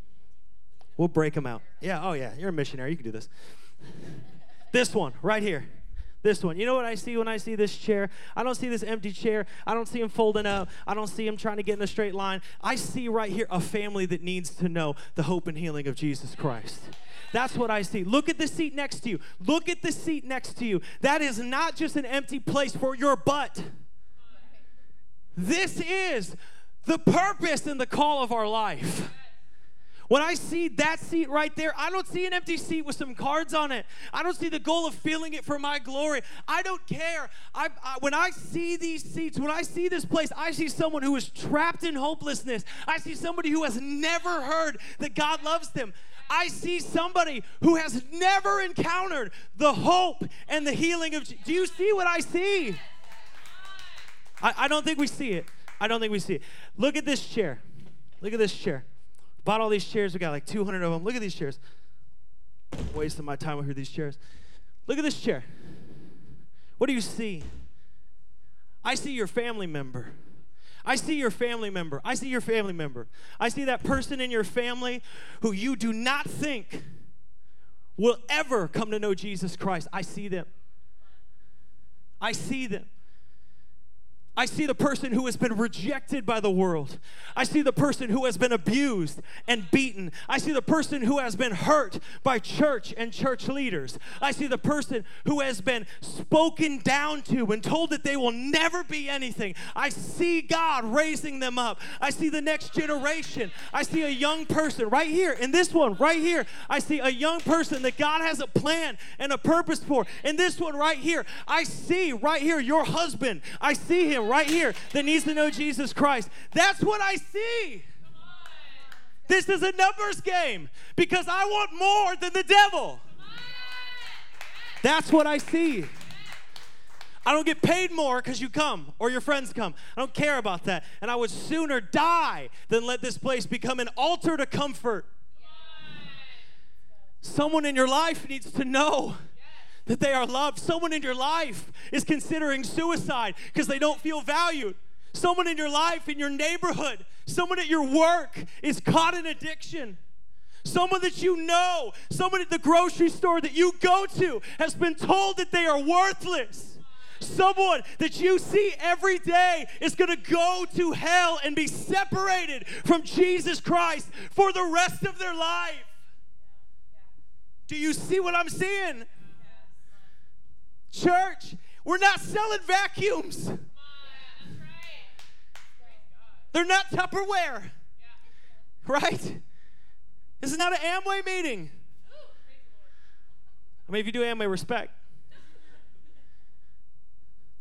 We'll break them out. Yeah, oh yeah, you're a missionary. You can do this. this one, right here. This one. You know what I see when I see this chair? I don't see this empty chair. I don't see him folding up. I don't see him trying to get in a straight line. I see right here a family that needs to know the hope and healing of Jesus Christ. That's what I see. Look at the seat next to you. Look at the seat next to you. That is not just an empty place for your butt. This is the purpose and the call of our life. When I see that seat right there, I don't see an empty seat with some cards on it. I don't see the goal of filling it for my glory. I don't care. I, I, when I see these seats, when I see this place, I see someone who is trapped in hopelessness. I see somebody who has never heard that God loves them. I see somebody who has never encountered the hope and the healing of. Do you see what I see? I, I don't think we see it. I don't think we see it. Look at this chair. Look at this chair. Bought all these chairs. We got like 200 of them. Look at these chairs. Wasting my time over these chairs. Look at this chair. What do you see? I see your family member. I see your family member. I see your family member. I see that person in your family who you do not think will ever come to know Jesus Christ. I see them. I see them. I see the person who has been rejected by the world. I see the person who has been abused and beaten. I see the person who has been hurt by church and church leaders. I see the person who has been spoken down to and told that they will never be anything. I see God raising them up. I see the next generation. I see a young person right here in this one, right here. I see a young person that God has a plan and a purpose for. In this one right here, I see right here your husband. I see him right here that needs to know Jesus Christ. That's what I see. This is a numbers game because I want more than the devil. That's what I see. I don't get paid more because you come or your friends come. I don't care about that. And I would sooner die than let this place become an altar to comfort. Someone in your life needs to know that they are loved. Someone in your life is considering suicide because they don't feel valued. Someone in your life, in your neighborhood, someone at your work is caught in addiction. Someone that you know, someone at the grocery store that you go to has been told that they are worthless. Someone that you see every day is going to go to hell and be separated from Jesus Christ for the rest of their life. Do you see what I'm seeing? Church, we're not selling vacuums. They're not Tupperware. Right? This is not an Amway meeting. I mean, if you do Amway, respect.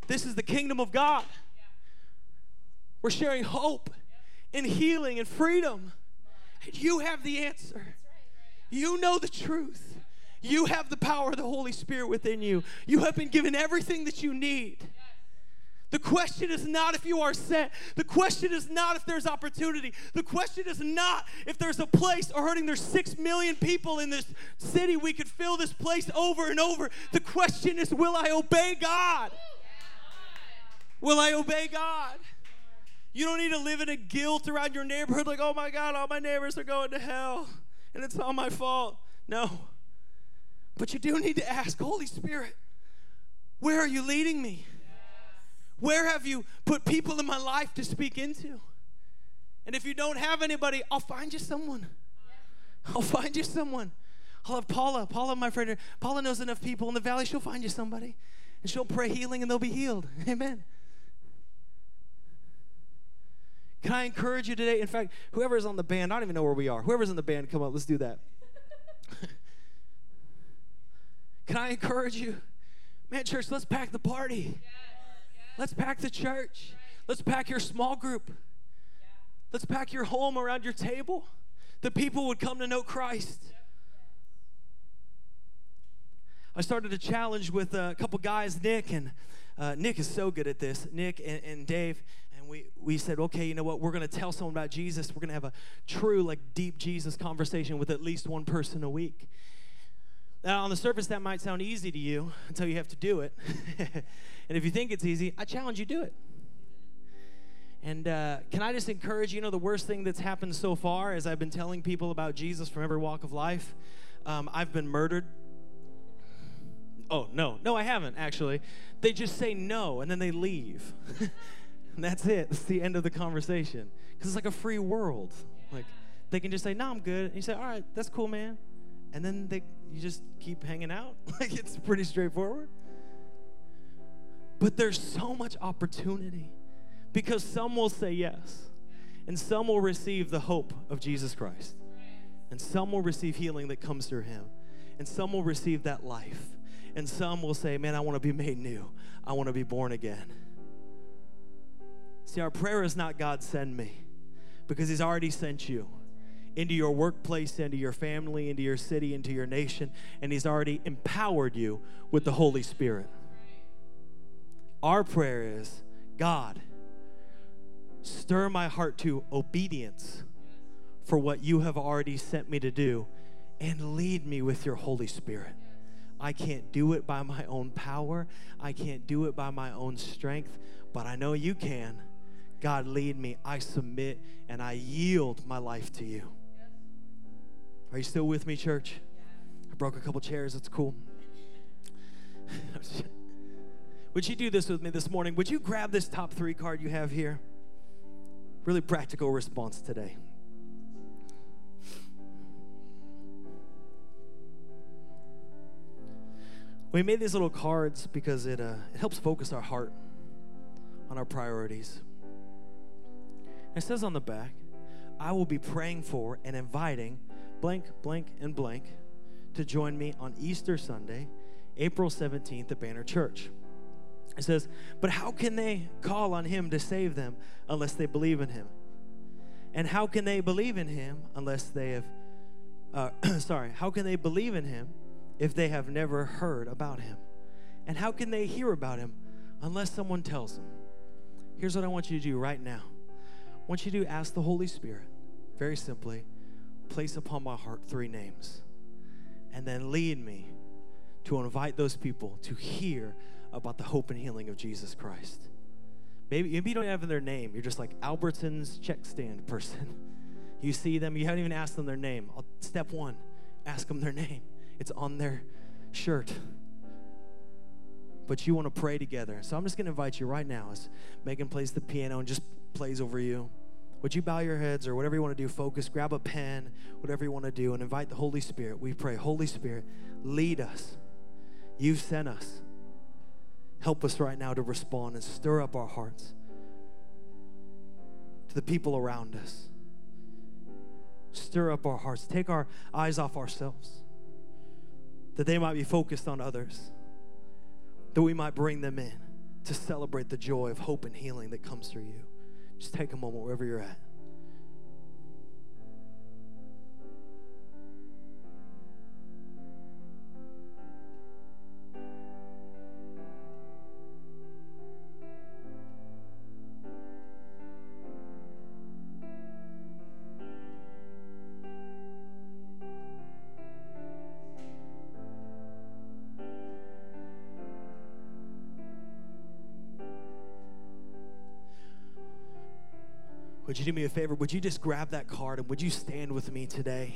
This is the kingdom of God. We're sharing hope and healing and freedom. And you have the answer. You know the truth. You have the power of the Holy Spirit within you. You have been given everything that you need. The question is not if you are sent. The question is not if there's opportunity. The question is not if there's a place or hurting there's 6 million people in this city. We could fill this place over and over. The question is will I obey God? Will I obey God? You don't need to live in a guilt around your neighborhood like, oh my God, all my neighbors are going to hell and it's all my fault. No. But you do need to ask, Holy Spirit, where are you leading me? Where have you put people in my life to speak into? And if you don't have anybody, I'll find you someone. I'll find you someone. I'll have Paula. Paula, my friend, Paula knows enough people in the valley. She'll find you somebody. And she'll pray healing and they'll be healed. Amen. Can I encourage you today? In fact, whoever's on the band, I don't even know where we are. Whoever's in the band, come up, let's do that. Can I encourage you? Man, church, let's pack the party. Let's pack the church. Let's pack your small group. Let's pack your home around your table. The people would come to know Christ. I started a challenge with a couple guys, Nick, and uh, Nick is so good at this. Nick and, and Dave, and we, we said, okay, you know what? We're going to tell someone about Jesus. We're going to have a true, like, deep Jesus conversation with at least one person a week. Now, on the surface, that might sound easy to you until you have to do it. and if you think it's easy, I challenge you do it. And uh, can I just encourage you? Know, the worst thing that's happened so far as I've been telling people about Jesus from every walk of life, um, I've been murdered. Oh, no, no, I haven't actually. They just say no and then they leave. and that's it. It's the end of the conversation. Because it's like a free world. Like, they can just say, no, I'm good. And you say, all right, that's cool, man and then they you just keep hanging out. like it's pretty straightforward. But there's so much opportunity because some will say yes And some will receive the hope of Jesus Christ. And some will receive healing that comes through him. And some will receive that life. And some will say, Man, I want to be made new. I want to be born again. See, our prayer is not God send me, because He's already sent you into your workplace, into your family, into your city, into your nation, and He's already empowered you with the Holy Spirit. Our prayer is God, stir my heart to obedience for what you have already sent me to do, and lead me with your Holy Spirit. I can't do it by my own power, I can't do it by my own strength, but I know you can. God, lead me. I submit and I yield my life to you. Are you still with me, church? I broke a couple chairs. That's cool. Would you do this with me this morning? Would you grab this top three card you have here? Really practical response today. We made these little cards because it, uh, it helps focus our heart on our priorities. It says on the back, I will be praying for and inviting blank, blank, and blank to join me on Easter Sunday, April 17th at Banner Church. It says, But how can they call on him to save them unless they believe in him? And how can they believe in him unless they have, uh, sorry, how can they believe in him if they have never heard about him? And how can they hear about him unless someone tells them? Here's what I want you to do right now I want you to ask the Holy Spirit, very simply, place upon my heart three names, and then lead me to invite those people to hear about the hope and healing of Jesus Christ. Maybe, maybe you don't have their name. You're just like Albertson's check stand person. You see them, you haven't even asked them their name. Uh, step one, ask them their name. It's on their shirt. But you want to pray together. So I'm just going to invite you right now as Megan plays the piano and just plays over you. Would you bow your heads or whatever you want to do? Focus, grab a pen, whatever you want to do, and invite the Holy Spirit. We pray, Holy Spirit, lead us. You've sent us. Help us right now to respond and stir up our hearts to the people around us. Stir up our hearts. Take our eyes off ourselves that they might be focused on others, that we might bring them in to celebrate the joy of hope and healing that comes through you. Just take a moment wherever you're at. Would you do me a favor? Would you just grab that card and would you stand with me today?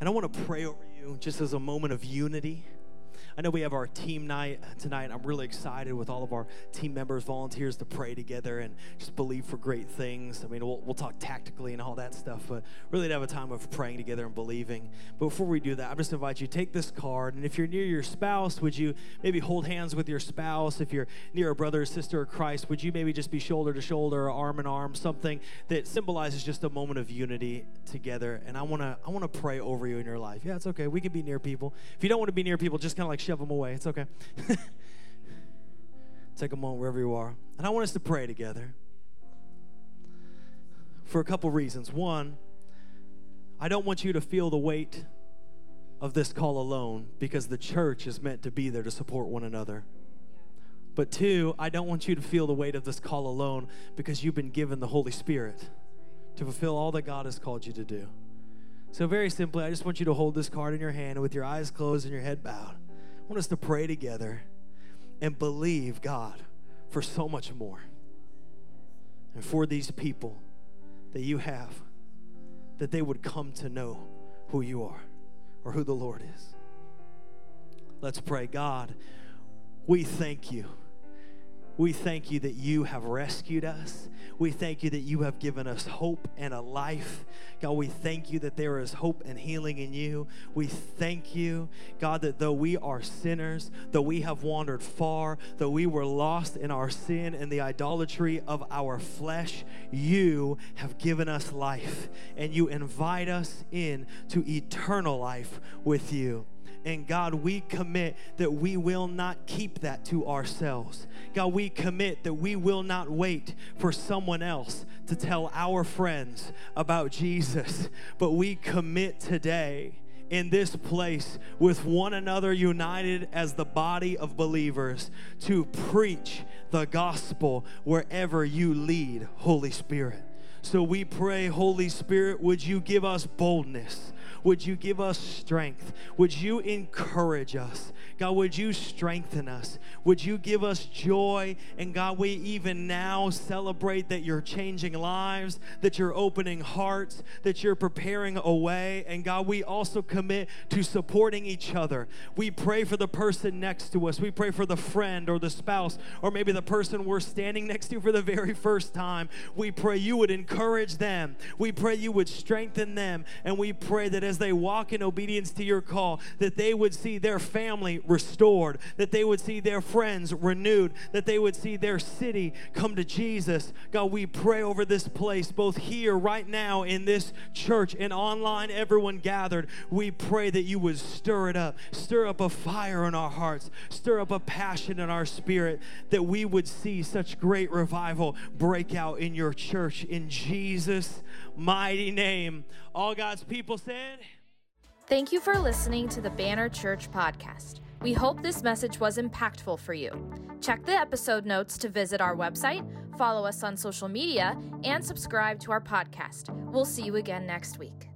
And I want to pray over you just as a moment of unity. I know we have our team night uh, tonight. I'm really excited with all of our team members, volunteers to pray together and just believe for great things. I mean, we'll, we'll talk tactically and all that stuff, but really to have a time of praying together and believing. But before we do that, I just invite you take this card, and if you're near your spouse, would you maybe hold hands with your spouse? If you're near a brother or sister of Christ, would you maybe just be shoulder to shoulder arm in arm, something that symbolizes just a moment of unity together? And I want to I want to pray over you in your life. Yeah, it's okay. We can be near people. If you don't want to be near people, just kind of like shove them away. It's okay. Take a moment wherever you are. And I want us to pray together for a couple reasons. One, I don't want you to feel the weight of this call alone because the church is meant to be there to support one another. But two, I don't want you to feel the weight of this call alone because you've been given the Holy Spirit to fulfill all that God has called you to do. So, very simply, I just want you to hold this card in your hand with your eyes closed and your head bowed. Want us to pray together and believe God for so much more. And for these people that you have, that they would come to know who you are or who the Lord is. Let's pray. God, we thank you We thank you that you have rescued us. We thank you that you have given us hope and a life. God, we thank you that there is hope and healing in you. We thank you, God, that though we are sinners, though we have wandered far, though we were lost in our sin and the idolatry of our flesh, you have given us life and you invite us in to eternal life with you. And God, we commit that we will not keep that to ourselves. God, we commit that we will not wait for someone else to tell our friends about Jesus, but we commit today in this place with one another united as the body of believers to preach the gospel wherever you lead, Holy Spirit. So we pray, Holy Spirit, would you give us boldness? Would you give us strength? Would you encourage us? God, would you strengthen us? Would you give us joy? And God, we even now celebrate that you're changing lives, that you're opening hearts, that you're preparing a way. And God, we also commit to supporting each other. We pray for the person next to us. We pray for the friend or the spouse or maybe the person we're standing next to for the very first time. We pray you would encourage them. We pray you would strengthen them. And we pray that as they walk in obedience to your call, that they would see their family restored, that they would see their friends renewed, that they would see their city come to Jesus. God, we pray over this place, both here, right now, in this church, and online, everyone gathered. We pray that you would stir it up, stir up a fire in our hearts, stir up a passion in our spirit, that we would see such great revival break out in your church in Jesus' mighty name. All God's people said, Thank you for listening to the Banner Church podcast. We hope this message was impactful for you. Check the episode notes to visit our website, follow us on social media, and subscribe to our podcast. We'll see you again next week.